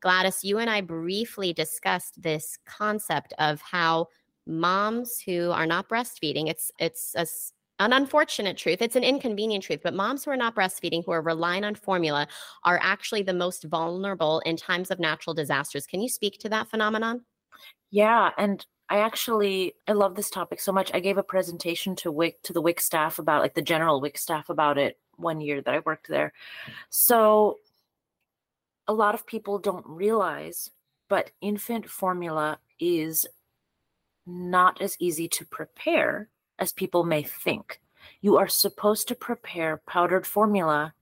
Gladis, you and I briefly discussed this concept of how moms who are not breastfeeding, it's it's a an unfortunate truth. It's an inconvenient truth, but moms who are not breastfeeding, who are relying on formula, are actually the most vulnerable in times of natural disasters. Can you speak to that phenomenon? Yeah, and I actually I love this topic so much. I gave a presentation to WIC to the WIC staff about like the general WIC staff about it one year that I worked there. So a lot of people don't realize, but infant formula is not as easy to prepare as people may think. You are supposed to prepare powdered formula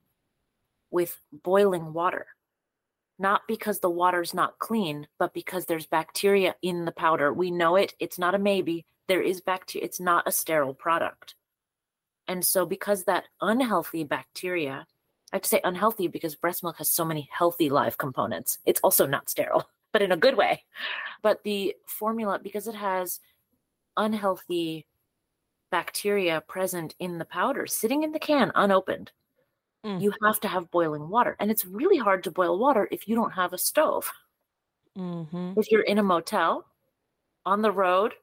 with boiling water, not because the water's not clean, but because there's bacteria in the powder. We know it, it's not a maybe. There is bacteria, it's not a sterile product. And so, because that unhealthy bacteria, I have to say unhealthy because breast milk has so many healthy live components, it's also not sterile, but in a good way. But the formula, because it has unhealthy bacteria present in the powder sitting in the can unopened. Mm. You have to have boiling water. And it's really hard to boil water if you don't have a stove. Mm-hmm. If you're in a motel, on the road,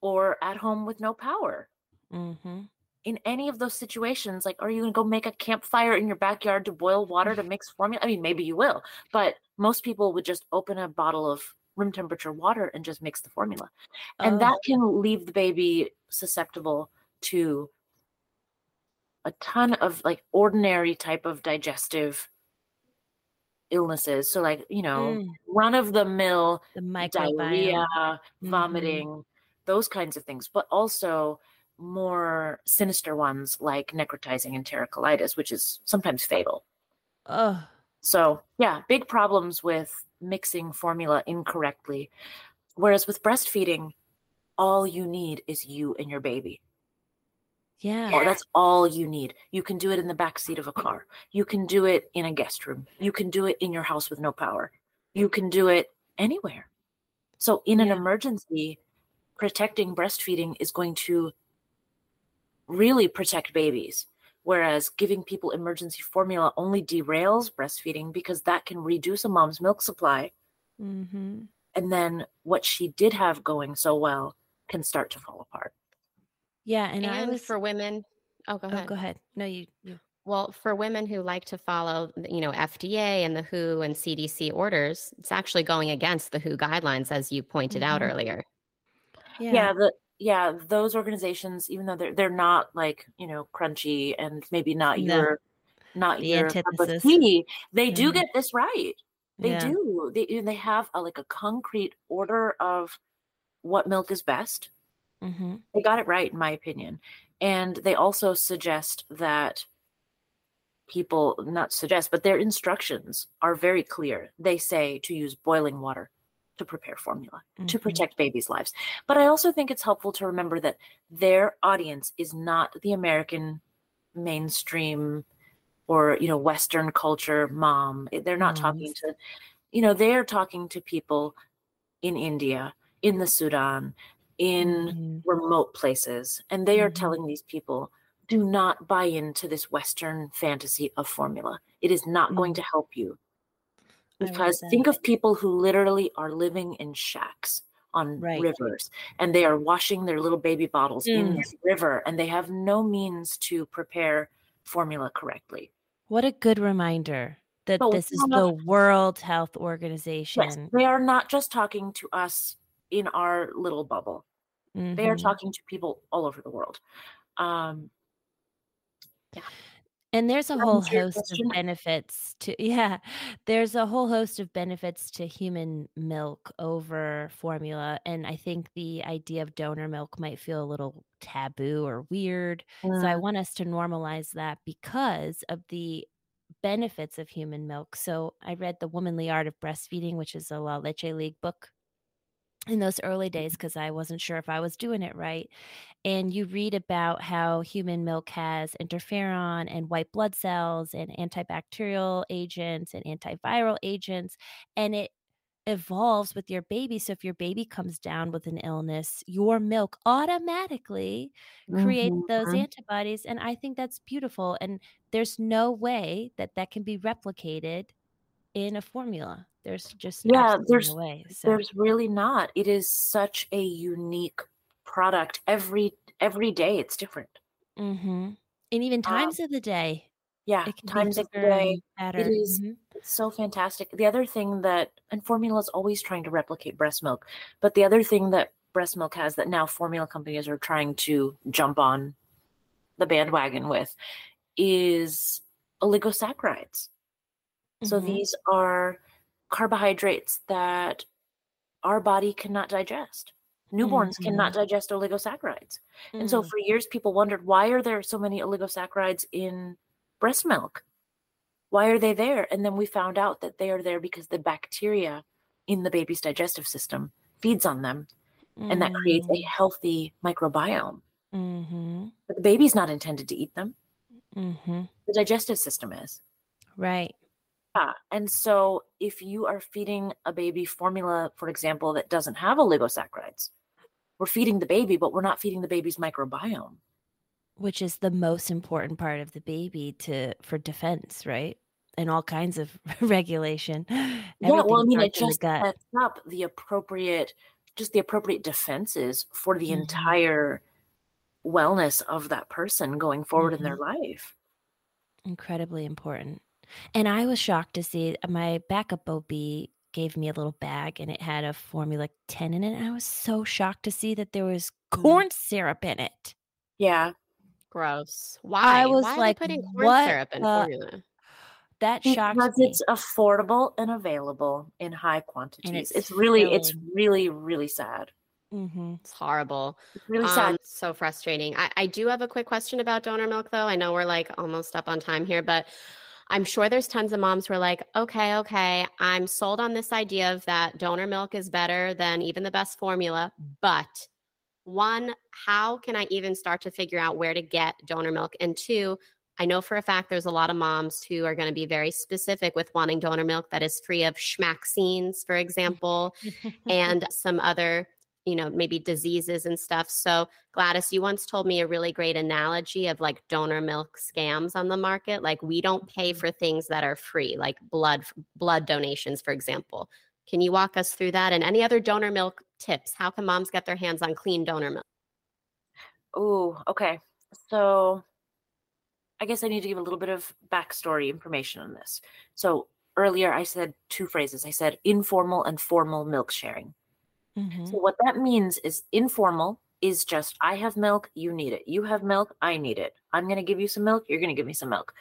or at home with no power. Mm-hmm. In any of those situations, like, are you going to go make a campfire in your backyard to boil water to mix formula? I mean, maybe you will, but most people would just open a bottle of room temperature water and just mix the formula. And oh. that can leave the baby susceptible to a ton of like ordinary type of digestive illnesses. So like, you know, mm. run of the mill diarrhea, mm-hmm. vomiting, those kinds of things, but also more sinister ones like necrotizing enterocolitis, which is sometimes fatal. Oh. So yeah, big problems with mixing formula incorrectly. Whereas with breastfeeding, all you need is you and your baby. Yeah. Oh, that's all you need. You can do it in the back seat of a car. You can do it in a guest room. You can do it in your house with no power. You can do it anywhere. So, in yeah. an emergency, protecting breastfeeding is going to really protect babies. Whereas giving people emergency formula only derails breastfeeding because that can reduce a mom's milk supply. Mm-hmm. And then what she did have going so well can start to fall apart. Yeah, and, and I was for women. Oh, go oh, ahead. Oh, go ahead. No, you, you. Well, for women who like to follow, you know, FDA and the WHO and CDC orders, it's actually going against the WHO guidelines, as you pointed mm-hmm. out earlier. Yeah. yeah, the yeah, those organizations, even though they're they're not like you know crunchy and maybe not no. your not the your antithesis. Tea, they mm-hmm. do get this right. They yeah. do. They they have a, like a concrete order of what milk is best. Mm-hmm. They got it right, in my opinion. And they also suggest that people, not suggest, but their instructions are very clear. They say to use boiling water to prepare formula mm-hmm. to protect babies' lives. But I also think it's helpful to remember that their audience is not the American mainstream or you know western culture mom they're not mm-hmm. talking to you know they're talking to people in india in the Sudan, in mm-hmm. remote places. And they are mm-hmm. telling these people, do not buy into this Western fantasy of formula. It is not mm-hmm. going to help you. Because think of people who literally are living in shacks on right. rivers and they are washing their little baby bottles mm. in this river and they have no means to prepare formula correctly. What a good reminder that this is the World Health Organization. Yes, they are not just talking to us in our little bubble. Mm-hmm. They are mm-hmm. talking to people all over the world. Um, yeah. And there's a whole host question? of benefits to yeah, there's a whole host of benefits to human milk over formula and I think the idea of donor milk might feel a little taboo or weird. Mm. So I want us to normalize that because of the benefits of human milk. So I read The Womanly Art of Breastfeeding, which is a La Leche League book in those early days because I wasn't sure if I was doing it right. And you read about how human milk has interferon and white blood cells and antibacterial agents and antiviral agents. And it evolves with your baby. So if your baby comes down with an illness, your milk automatically creates those Mhm. antibodies. And I think that's beautiful. And there's no way that that can be replicated in a formula. There's just Yeah, there's no way. So there's really not. It is such a unique product. Every every day it's different. Mm-hmm. And even Um, times of the day, yeah, it can be times of the day. and It better. is Mhm. it's so fantastic. The other thing that and formula is always trying to replicate breast milk, but the other thing that breast milk has that now formula companies are trying to jump on the bandwagon with is oligosaccharides. So Mhm. these are carbohydrates that our body cannot digest. Newborns cannot digest oligosaccharides. And so Mm. for years people wondered why are there so many oligosaccharides in breast milk? Why are they there? And then we found out that they are there because the bacteria in the baby's digestive system feeds on them and that creates a healthy microbiome. Mm-hmm. But the baby's not intended to eat them. Mm-hmm. The digestive system is. Right. Yeah. And so if you are feeding a baby formula, for example, that doesn't have oligosaccharides, we're feeding the baby, but we're not feeding the baby's microbiome. Which is the most important part of the baby to for defense, right? And all kinds of regulation. yeah, well, I mean, it starts in the just sets up the appropriate, just the appropriate defenses for the Mhm. entire wellness of that person going forward in their Mm-hmm. life. Incredibly important. And I was shocked to see my backup OB gave me a little bag and it had a Formula 10 in it. And I was so shocked to see that there was Mm. corn syrup in it. Yeah, Gross. Why? I was Why like, are putting corn what syrup in the- formula? That shocked because me. it's affordable and available in high quantities. it's It's, really, it's really, really sad. hmm It's horrible. It's really sad. Um, so frustrating. I, I do have a quick question about donor milk, though. I know we're like almost up on time here, but I'm sure there's tons of moms who are like, okay, okay, I'm sold on this idea of that donor milk is better than even the best formula. But one, how can I even start to figure out where to get donor milk? And two, I know for a fact there's a lot of moms who are going to be very specific with wanting donor milk that is free of schmaxines, for mm. example, and some other you know maybe diseases and stuff so gladis you once told me a really great analogy of like donor milk scams on the market like we don't pay mm-hmm. for things that are free like blood blood donations for example can you walk us through that and any other donor milk tips how can moms get their hands on clean donor milk Oh, okay. So I guess I need to give a little bit of backstory information on this. So earlier I said two phrases. I said informal and formal milk sharing. Mhm. So what that means is informal is just I have milk, you need it. You have milk, I need it. I'm going to give you some milk, you're going to give me some milk.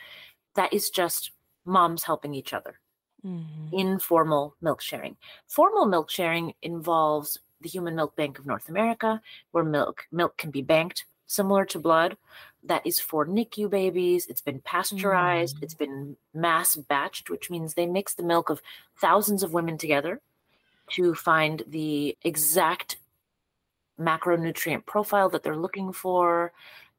That is just moms helping each other. Mhm. Informal milk sharing. Formal milk sharing involves the Human Milk Bank of North America, where milk milk can be banked similar to blood. That is for NICU babies. It's been pasteurized. Mm. It's been mass batched, which means they mix the milk of thousands of women together to find the exact macronutrient profile that they're looking for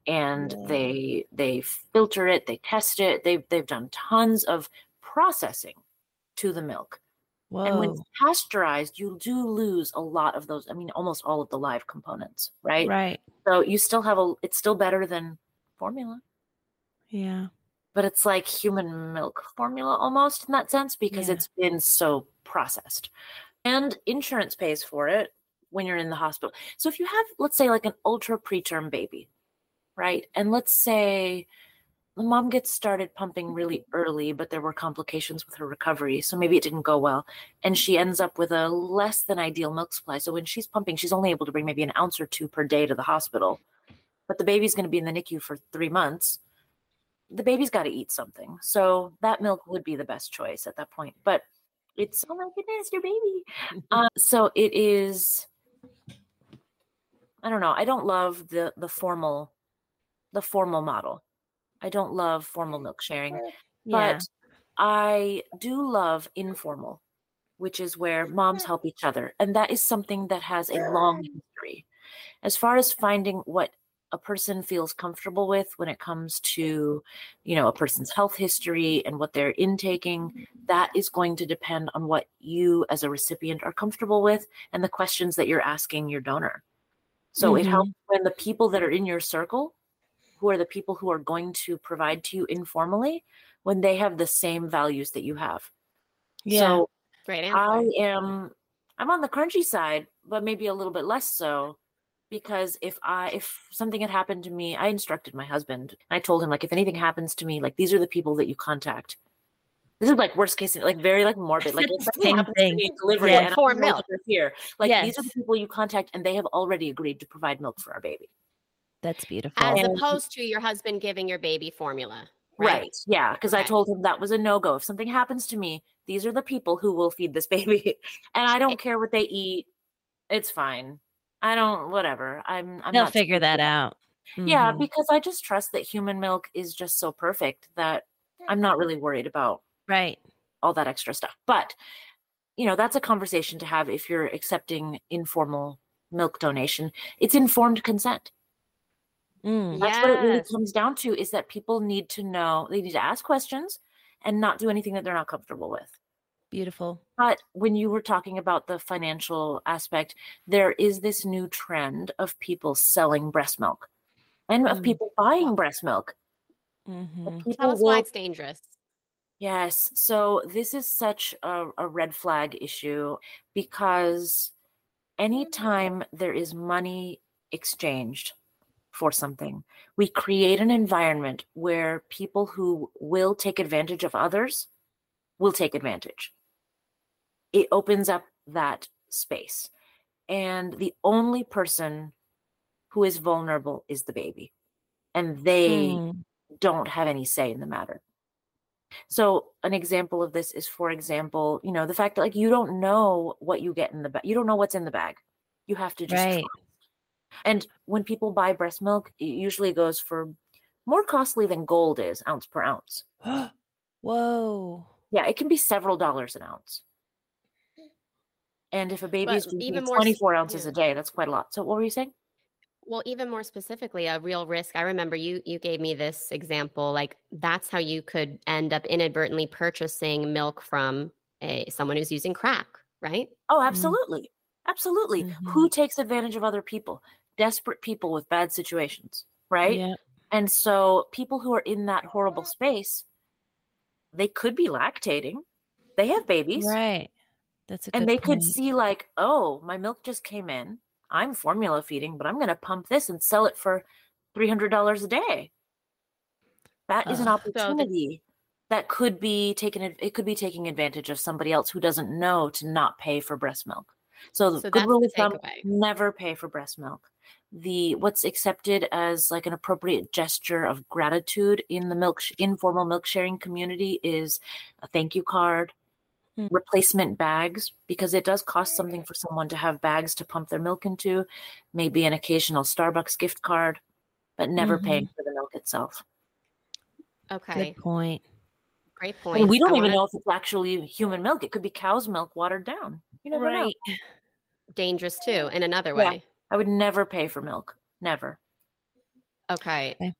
and Yeah. they they filter it they test it they've they've done tons of processing to the milk and when it's pasteurized you do lose a lot of those i mean almost all of the live components right, Right. so you still have a it's still better than formula Yeah. but it's like human milk formula almost in that sense because Yeah. it's been so processed and insurance pays for it when you're in the hospital so if you have let's say like an ultra preterm baby right and let's say the mom gets started pumping really early but there were complications with her recovery so maybe it didn't go well and she ends up with a less than ideal milk supply so when she's pumping she's only able to bring maybe an ounce or two per day to the hospital but the baby's going to be in the nicu for three months the baby's got to eat something. So that milk would be the best choice at that point. But it's oh my goodness, your baby. uh, so it is. I don't know. I don't love the the formal, the formal model. I don't love formal milk sharing, Yeah. but I do love informal which is where moms help each other. And that is something that has a long history. As far as finding what a person feels comfortable with when it comes to you know a person's health history and what they're intaking that is going to depend on what you as a recipient are comfortable with and the questions that you're asking your donor. So mm-hmm. it helps when the people that are in your circle who are the people who are going to provide to you informally when they have the same values that you have. Yeah. So great answer. i am i'm on the crunchy side but maybe a little bit less so because if I if something had happened to me, I instructed my husband. I told him like if anything happens to me, like these are the people that you contact. This is like worst case, like very like morbid. Like if something happens thing. to me delivery yeah, and for milk here, like yes. these are the people you contact, and they have already agreed to provide milk for our baby. That's beautiful. As and, opposed to your husband giving your baby formula. Right. right. Yeah. Because okay. I told him that was a no go. If something happens to me, these are the people who will feed this baby. and I don't care what they eat. It's fine. I don't whatever. I'm I'm They'll figure that out. Mm-hmm. Yeah, because I just trust that human milk is just so perfect that I'm not really worried about right all that extra stuff. But you know, that's a conversation to have if you're accepting informal milk donation. It's informed consent. Mm, that's yes. what it really comes down to is that people need to know, they need to ask questions and not do anything that they're not comfortable with. Beautiful. But when you were talking about the financial aspect, there is this new trend of people selling breast milk and mm. of people buying breast milk. Mm-hmm. Tell us will... why it's dangerous. Yes. So this is such a, a red flag issue because anytime there is money exchanged for something, we create an environment where people who will take advantage of others will take advantage it opens up that space. And the only person who is vulnerable is the baby. And they mm. don't have any say in the matter. So, an example of this is, for example, you know, the fact that like you don't know what you get in the bag, you don't know what's in the bag. You have to just. Right. And when people buy breast milk, it usually goes for more costly than gold is, ounce per ounce. Whoa. Yeah, it can be several dollars an ounce. And if a baby is drinking 24 ounces yeah. a day, that's quite a lot. So what were you saying? Well, even more specifically, a real risk. I remember you you gave me this example. Like that's how you could end up inadvertently purchasing milk from a someone who's using crack, right? Oh, absolutely. Mm-hmm. Absolutely. Mm-hmm. Who takes advantage of other people? Desperate people with bad situations, right? Yeah. And so people who are in that horrible space, they could be lactating. They have babies. Right. That's and they point. could see like, oh, my milk just came in. I'm formula feeding, but I'm going to pump this and sell it for three hundred dollars a day. That is an opportunity so the- that could be taken. It could be taking advantage of somebody else who doesn't know to not pay for breast milk. So the so good rule of thumb: never pay for breast milk. The what's accepted as like an appropriate gesture of gratitude in the milk informal milk sharing community is a thank you card, Mm. replacement bags because it does cost something for someone to have bags to pump their milk into, maybe an occasional Starbucks gift card, but never mm-hmm. paying for the milk itself. Okay. Good point. Great point. we don't I even wanna... know if it's actually human milk. It could be cow's milk watered down. You never right. know. Dangerous too, in another way. Yeah. I would never pay for milk. Never. Okay. okay.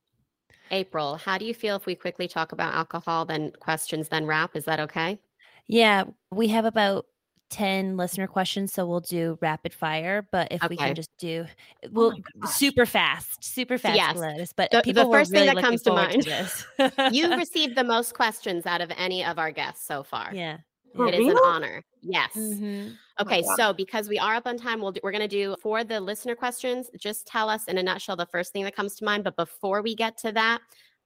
April, how do you feel if we quickly talk about alcohol, then questions, then wrap? Is that okay? Yeah, we have about 10 listener questions, so we'll do rapid fire. But if okay. we can just do, oh we'll oh super fast, super fast, yes. Gladis. But the, the first really thing that comes to mind, to you've received the most questions out of any of our guests so far. Yeah. It is an honor. Yes. Mm-hmm. Okay, oh so because we are up on time, we'll do, we're going to do for the listener questions. Just tell us in a nutshell the first thing that comes to mind. But before we get to that,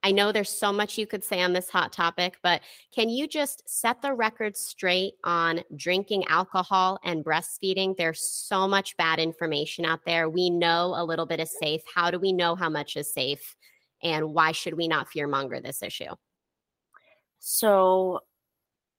I know there's so much you could say on this hot topic, but can you just set the record straight on drinking alcohol and breastfeeding? There's so much bad information out there. We know a little bit is safe. How do we know how much is safe? And why should we not fearmonger this issue? So,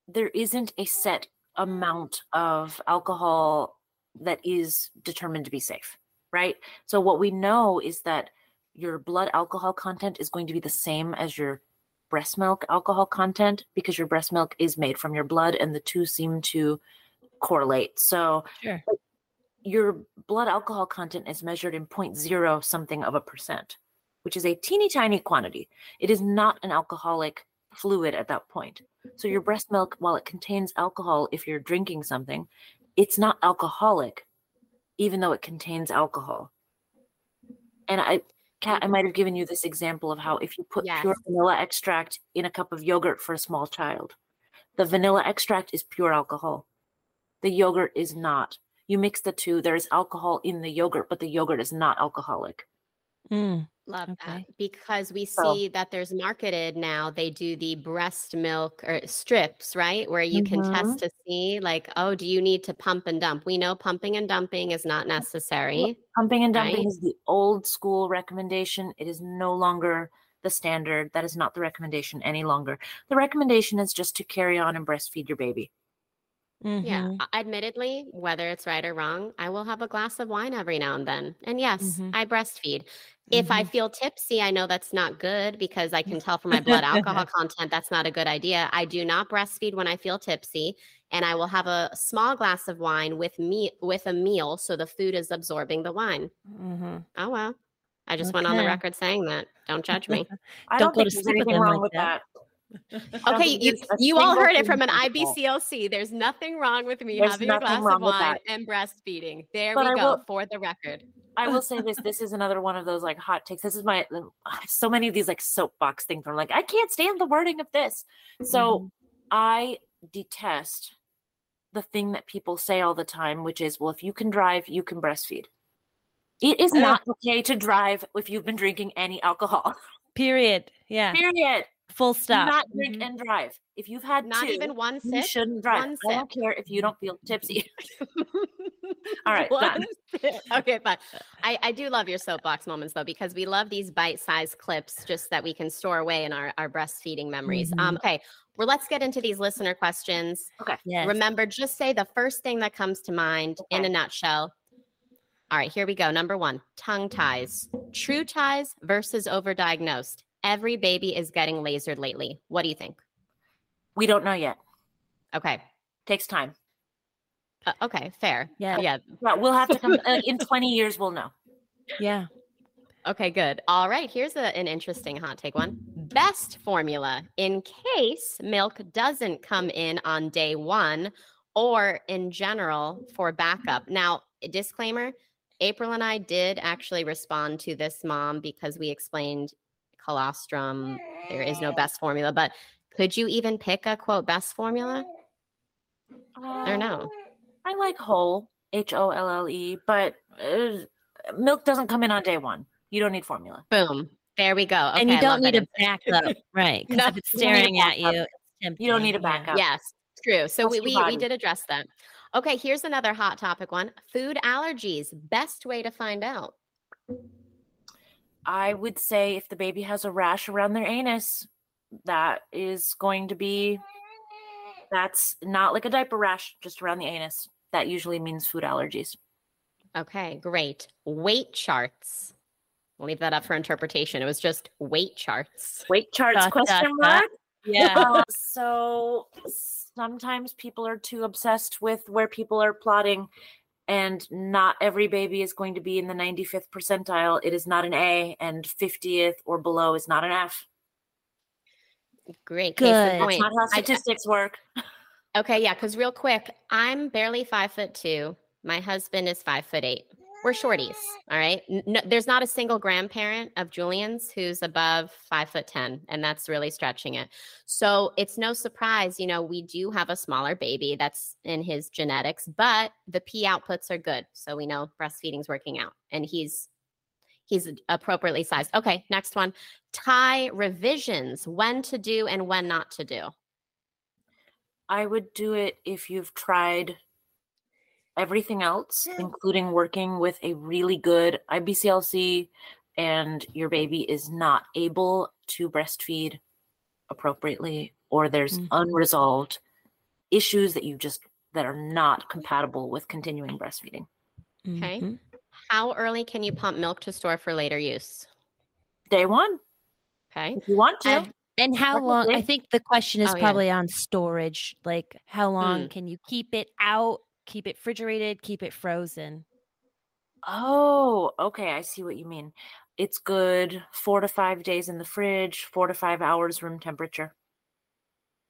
there isn't a set amount of alcohol that is determined to be safe, right? So, what we know is that your blood alcohol content is going to be the same as your breast milk alcohol content because your breast milk is made from your blood and the two seem to correlate. So Sure. your blood alcohol content is measured in 0.0 something of a percent, which is a teeny tiny quantity. It is not an alcoholic fluid at that point. So your breast milk, while it contains alcohol, if you're drinking something, it's not alcoholic, even though it contains alcohol. And I, Kat, I might have given you this example of how if you put Yes. pure vanilla extract in a cup of yogurt for a small child, the vanilla extract is pure alcohol. The yogurt is not. You mix the two, there's alcohol in the yogurt, but the yogurt is not alcoholic. Mm. Love Okay. that because we see that there's marketed now. They do the breast milk or strips, right? Where you can Mhm. test to see, like, oh, do you need to pump and dump? We know pumping and dumping is not necessary. Pumping and dumping Right. is the old school recommendation. It is no longer the standard. That is not the recommendation any longer. The recommendation is just to carry on and breastfeed your baby. Yeah. Mhm. a- Admittedly, whether it's right or wrong, I will have a glass of wine every now and then. And yes, Mhm. I breastfeed. If I Mhm. feel tipsy, I know that's not good because I can tell from my blood alcohol content that's not a good idea. I do not breastfeed when I feel tipsy, and I will have a small glass of wine with me with a meal so the food is absorbing the wine. Mhm. Oh well. I just went on the record saying that. Don't judge me. I Don't don't, go think to there's anything wrong like with that. That. I don't Okay, you, you all heard it from an. IBCLC. There's nothing wrong with me There's having a glass of wine and breastfeeding. There But we I go will- for the record. I will say this. This is another one of those like hot takes. This is my so many of these like soapbox things. I'm like, I can't stand the wording of this. So Mhm. I detest the thing that people say all the time, which is, well, if you can drive, you can breastfeed. It is not okay to drive if you've been drinking any alcohol. Period. Yeah. Period. Full Do stop. not drink Mhm. and drive. If you've had Not two, even one sip, you sip. shouldn't drive. One I don't sip. care if you don't feel tipsy. All right, done. Okay, fine. I, I do love your soapbox moments though, because we love these bite-sized clips just that we can store away in our, our breastfeeding memories. Um, okay, well, let's get into these listener questions. Yes. Remember, just say the first thing that comes to mind in a nutshell. All right, here we go. Number one, tongue ties. True ties versus overdiagnosed. Every baby is getting lasered lately. What do you think? We don't know yet. Okay. Takes time. Uh, okay, fair. Yeah. Yeah. Yeah, we'll have to come uh, in 20 years. We'll know. Yeah. Okay, good. All right, here's a, an interesting hot take one. Best formula in case milk doesn't come in on day one or in general for backup. Now, disclaimer April and I did actually respond to this mom because we explained colostrum. There is no best formula, but could you even pick a quote best formula? Or no? Uh, I like Holle, H O L L E, but uh, milk doesn't come in on day one. You don't need formula. Boom. There we go. and you don't need a backup, right? Because No, if it's you don't need a staring at you, it's You don't need a backup. Yes, true. So Trust we, we, we did address that. Okay, here's another hot topic one food allergies. Best way to find out. I would say if the baby has a rash around their anus, that is going to be that's not like a diaper rash, just around the anus. That usually means food allergies. Okay, great. Weight charts. We'll leave that up for interpretation. It was just weight charts. Weight charts question mark. Yeah. Uh, so sometimes people are too obsessed with where people are plotting and not every baby is going to be in the 95th percentile it is not an a and 50th or below is not an f Great. Case Good. point. that's not how I- statistics work Okay, yeah, because real quick, I'm barely five foot two. My husband is five foot eight. We're shorties. All right. No, there's not a single grandparent of Julian's who's above five foot 10, and that's really stretching it. So it's no surprise, you know, we do have a smaller baby that's in his genetics, but the pee outputs are good. So we know breastfeeding's working out and he's he's appropriately sized. Okay, next one. Tie revisions, when to do and when not to do. i would do it if you've tried everything else including working with a really good ibclc and your baby is not able to breastfeed appropriately or there's Mhm. unresolved issues that you just that are not compatible with continuing breastfeeding Okay. Mhm. How early can you pump milk to store for later use? day one Okay. if you want to And, and how long? I think the question is Oh, yeah. probably on storage. Like, how long Mm. can you keep it out keep it refrigerated, keep it frozen. Oh, okay. I see what you mean. It's good four to five days in the fridge, four to five hours room temperature.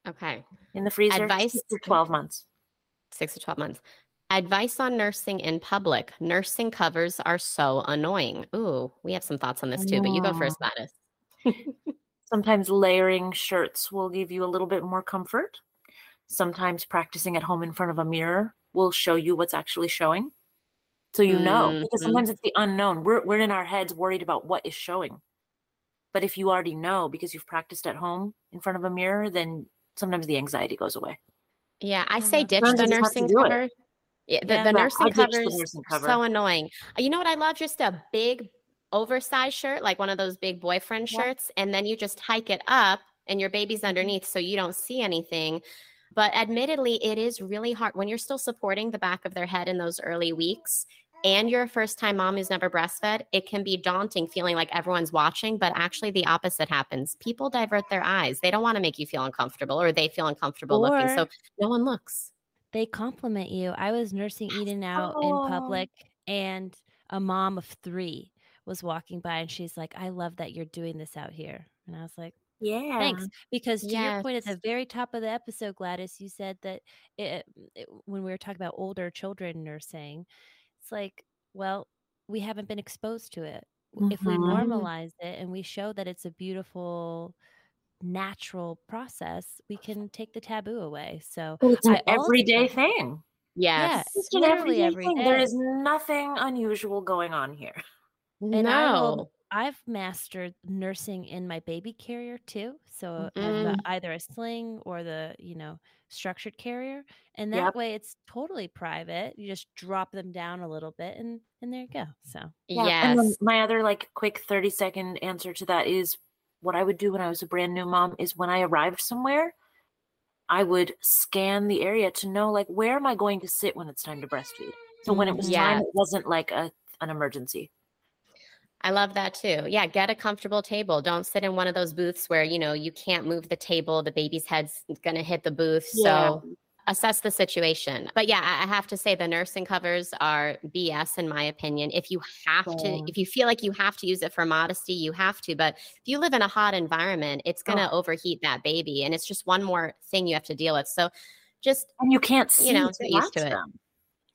Okay. In the freezer, Advice- six to 12 months. Six to 12 months. Advice on nursing in public. Nursing covers are so annoying. Ooh, we have some thoughts on this too, but you go know. first, Gladis. Sometimes layering shirts will give you a little bit more comfort. Sometimes practicing at home in front of a mirror will show you what's actually showing. So you know, because Mhm. sometimes it's the unknown. We're, we're in our heads worried about what is showing. But if you already know because you've practiced at home in front of a mirror, then sometimes the anxiety goes away. Yeah, I say ditch Sometimes the you just have to nursing cover. Yeah, the, Yeah. the nursing ditched the covers nursing are cover. so annoying. Uh, You know what I love? Just a big oversized shirt, like one of those big boyfriend Yeah. shirts, and then you just hike it up and your baby's underneath so you don't see anything. But admittedly, it is really hard when you're still supporting the back of their head in those early weeks and you're a first time mom who's never breastfed. It can be daunting feeling like everyone's watching, but actually the opposite happens. People divert their eyes. They don't want to make you feel uncomfortable or they feel uncomfortable looking. So no one looks. They compliment you. I was nursing Eden out Oh. in public, and a mom of three was walking by, and she's like, "I love that you're doing this out here." And I was like, Yeah. Thanks. Because to your point at the very top of the episode, Gladis, you said that it, it, when we were talking about older children nursing, it's like, well, we haven't been exposed to it. If we Mhm. normalize it and we show that it's a beautiful, natural process, we can take the taboo away. So, Well, it's an I also- everyday thing. Yes. It's an literally everyday every thing. There day. is nothing unusual going on here. And I will- no. I've mastered nursing in my baby carrier too. So I've Mm. got either a sling or the, you know, structured carrier. And that Yep. way it's totally private. You just drop them down a little bit and and there you go. So Yes. And my other like quick 30 second answer to that is what I would do when I was a brand new mom is when I arrived somewhere, I would scan the area to know like where am I going to sit when it's time to breastfeed. So when it was time, it wasn't like a an emergency. I love that too. Yeah, get a comfortable table. Don't sit in one of those booths where, you know, you can't move the table, the baby's head's going to hit the booth. So assess the situation. But yeah, I have to say the nursing covers are BS in my opinion. If you have to, if you feel like you have to use it for modesty, you have to. But if you live in a hot environment, it's oh. going to overheat that baby. And it's just one more thing you have to deal with. So just, and you can't see You know, get used to it. them.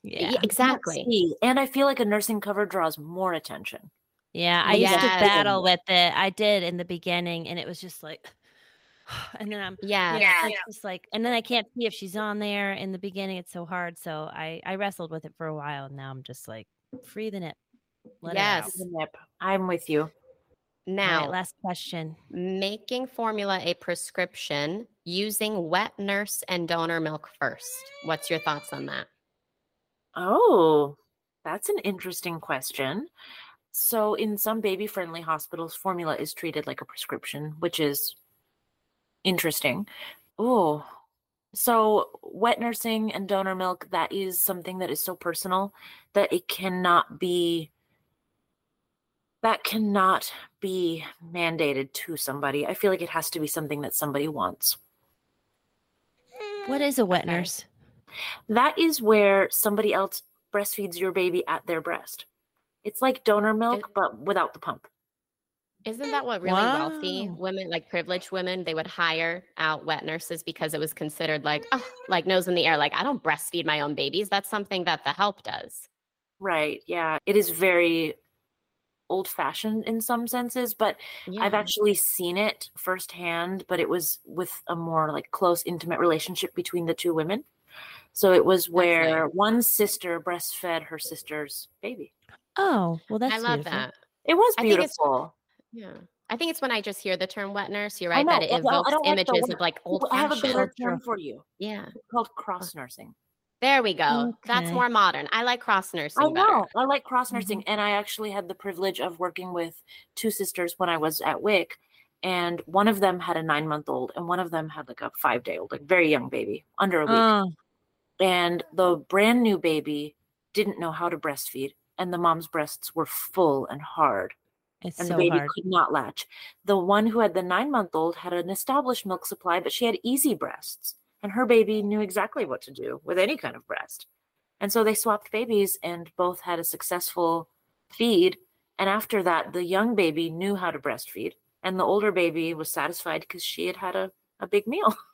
yeah, yeah. Exactly. And I feel like a nursing cover draws more attention. Yeah, I used to battle with it. I did in the beginning and it was just like and then I'm Yeah. yeah, it's just like and then I can't see if she's on there in the beginning it's so hard. So I I wrestled with it for a while and now I'm just like free the nip. Let it. Yes. The nip. I'm with you. Now, right, last question. making formula a prescription using wet nurse and donor milk first. What's your thoughts on that? Oh, that's an interesting question. So, in some baby friendly hospitals, formula is treated like a prescription, which is interesting. Oh, so wet nursing and donor milk, that is something that is so personal that it cannot be. That cannot be mandated to somebody. I feel like it has to be something that somebody wants. What is a wet nurse? That is where somebody else breastfeeds your baby at their breast. It's like donor milk, but without the pump. Isn't that what really wealthy women, like privileged women, they would hire out wet nurses because it was considered like, oh, like nose in the air. Like, I don't breastfeed my own babies. That's something that the help does. Right. Yeah. It is very old fashioned in some senses, but I've actually seen it firsthand, but it was with a more like close, intimate relationship between the two women. So it was where one sister breastfed her sister's baby. Oh, well that's I love beautiful. that. It was I think it's- beautiful. Yeah. I think it's when I just hear the term wet nurse, you're I right, that it but I don't- I evokes don't like images of like old I have a better term for you. Yeah. It's called uh, cross nursing. There we go. That's more modern. I like cross nursing I better. I like cross nursing, mm-hmm. and I actually had the privilege of working with two sisters when I was at WIC, and one of them had a nine month old, and one of them had like a five day old, like very young baby, under a week. Oh, and the brand new baby didn't know how to breastfeed, and the mom's breasts were full and hard, it's and so the baby hard. could not latch. The one who had the nine month old had an established milk supply, but she had easy breasts, and her baby knew exactly what to do with any kind of breast. And so they swapped babies and both had a successful feed. And after that, the young baby knew how to breastfeed, and the older baby was satisfied because she had had a, a big meal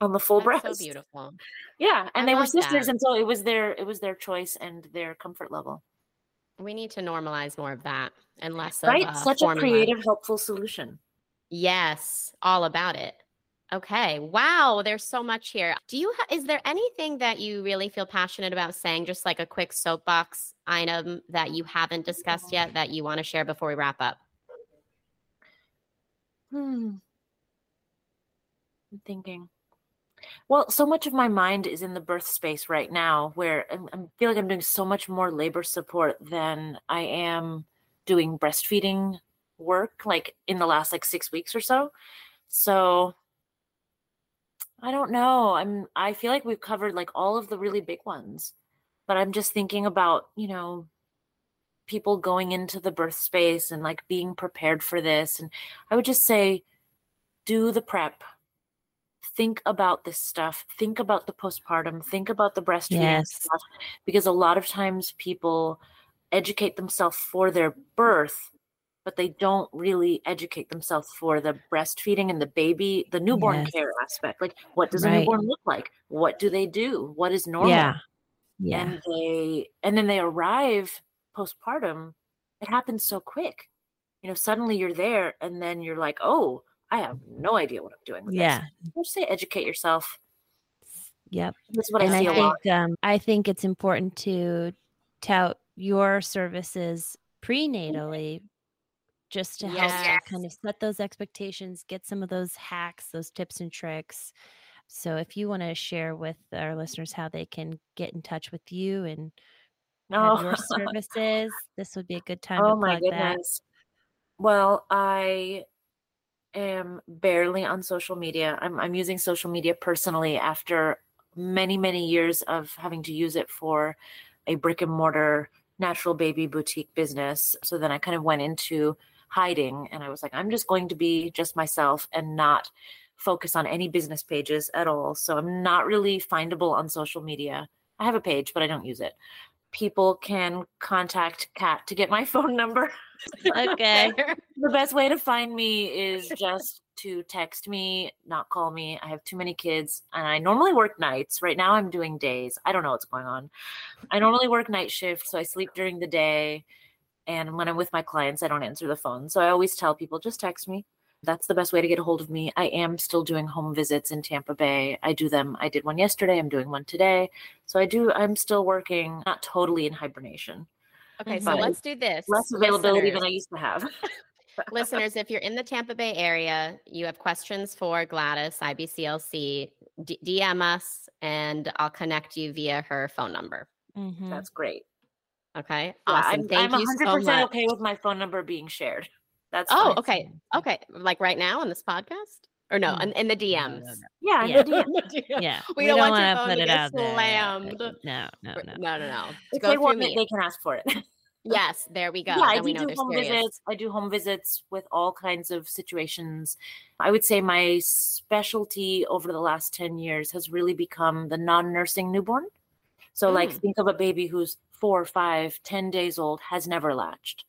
on the full That's breast. so beautiful. Yeah, and I they were sisters, that. and so it was their it was their choice and their comfort level. We need to normalize more of that and less of Right? uh, Such a creative, helpful solution. Yes, all about it. Okay. Wow, there's so much here. Do you ha- is there anything that you really feel passionate about saying just like a quick soapbox item that you haven't discussed yet that you want to share before we wrap up? Hmm. I'm thinking. Well, so much of my mind is in the birth space right now, where I'm, feel like I'm doing so much more labor support than I am doing breastfeeding work, like in the last like six weeks or so. So I don't know. I'm. I feel like we've covered like all of the really big ones, but I'm just thinking about you know people going into the birth space and like being prepared for this and I would just say do the prep. Think about this stuff. Think about the postpartum. Think about the breastfeeding Yes. stuff because a lot of times people educate themselves for their birth, but they don't really educate themselves for the breastfeeding and the baby, the newborn Yes. care aspect. Like, what does a newborn look like? What do they do? What is normal? Yeah. Yeah. and they and then they arrive postpartum it happens so quick you know suddenly you're there and then you're like oh i have no idea what i'm doing with Yeah. this just say educate yourself Yep. that's what and i I see a lot think um, I think it's important to tout your services prenatally, just to help Yes. kind of set those expectations, get some of those hacks, those tips and tricks. So, if you want to share with our listeners how they can get in touch with you and have your oh, services, this would be a good time oh to my plug that. goodness well i am barely on social media. I'm, I'm using social media personally after many many years of having to use it for a brick and mortar natural baby boutique business. So then i kind of went into hiding and i was like i'm just going to be just myself and not focus on any business pages at all. So i'm not really findable on social media. I have a page but i don't use it people can contact kat to get my phone number Okay. the best way to find me is just to text me, not call me. I have too many kids and I normally work nights. Right now I'm doing days. I don't know what's going on. I normally work night shift, so I sleep during the day. And when I'm with my clients, I don't answer the phone. So I always tell people just text me. That's the best way to get a hold of me. I am still doing home visits in Tampa Bay. I do them. I did one yesterday. I'm doing one today. So I do, I'm still working, not totally in hibernation. Okay, so let's do this. Less availability than I used to have. listeners, if you're in the Tampa Bay area, you have questions for Gladis, IBCLC, D- DM us and I'll connect you via her phone number. Mhm. That's great. Okay. Yeah, Awesome. I'm, Thank I'm you 100% so much. okay with my phone number being shared. That's Oh, fine. okay. Okay. Like right now on this podcast? Or no, Mm. in, in the DMs. no, no. Yeah, Yeah. the DM. Yeah. We don't want your wanna phone put to it get out there. No, no, no. No, no, no. If Go they through want it, they can ask for it. Yes, there we go. yeah, I Then we do know do home serious. visits. I do home visits with all kinds of situations. I would say my specialty over the last 10 years has really become the non-nursing newborn. So like Mm. think of a baby who's four, five, ten days old, has never latched.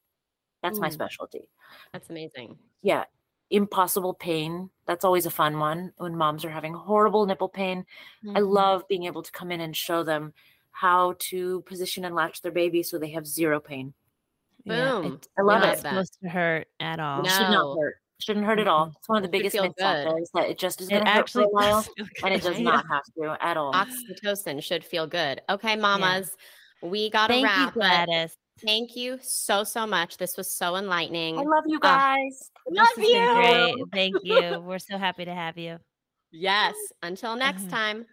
That's my Mm. specialty. That's amazing. yeah impossible pain that's always a fun one when moms are having horrible nipple pain i Mhm. love being able to come in and show them how to position and latch their baby so they have zero pain Boom. it's I love not it. Love that. supposed to hurt at all. it should not hurt shouldn't hurt at all Mhm. it's one of the biggest feel myths out there is that it just is It going to hurt for actually a while does and it does not have to at all Oxytocin should feel good. Okay, mamas, we got to Thank you, wrap. but Gladis. Thank you so, so much. This was so enlightening. i love you Ah, guys Love This has been you. great. Thank you. We're so happy to have you. Yes. Until next Mhm. time.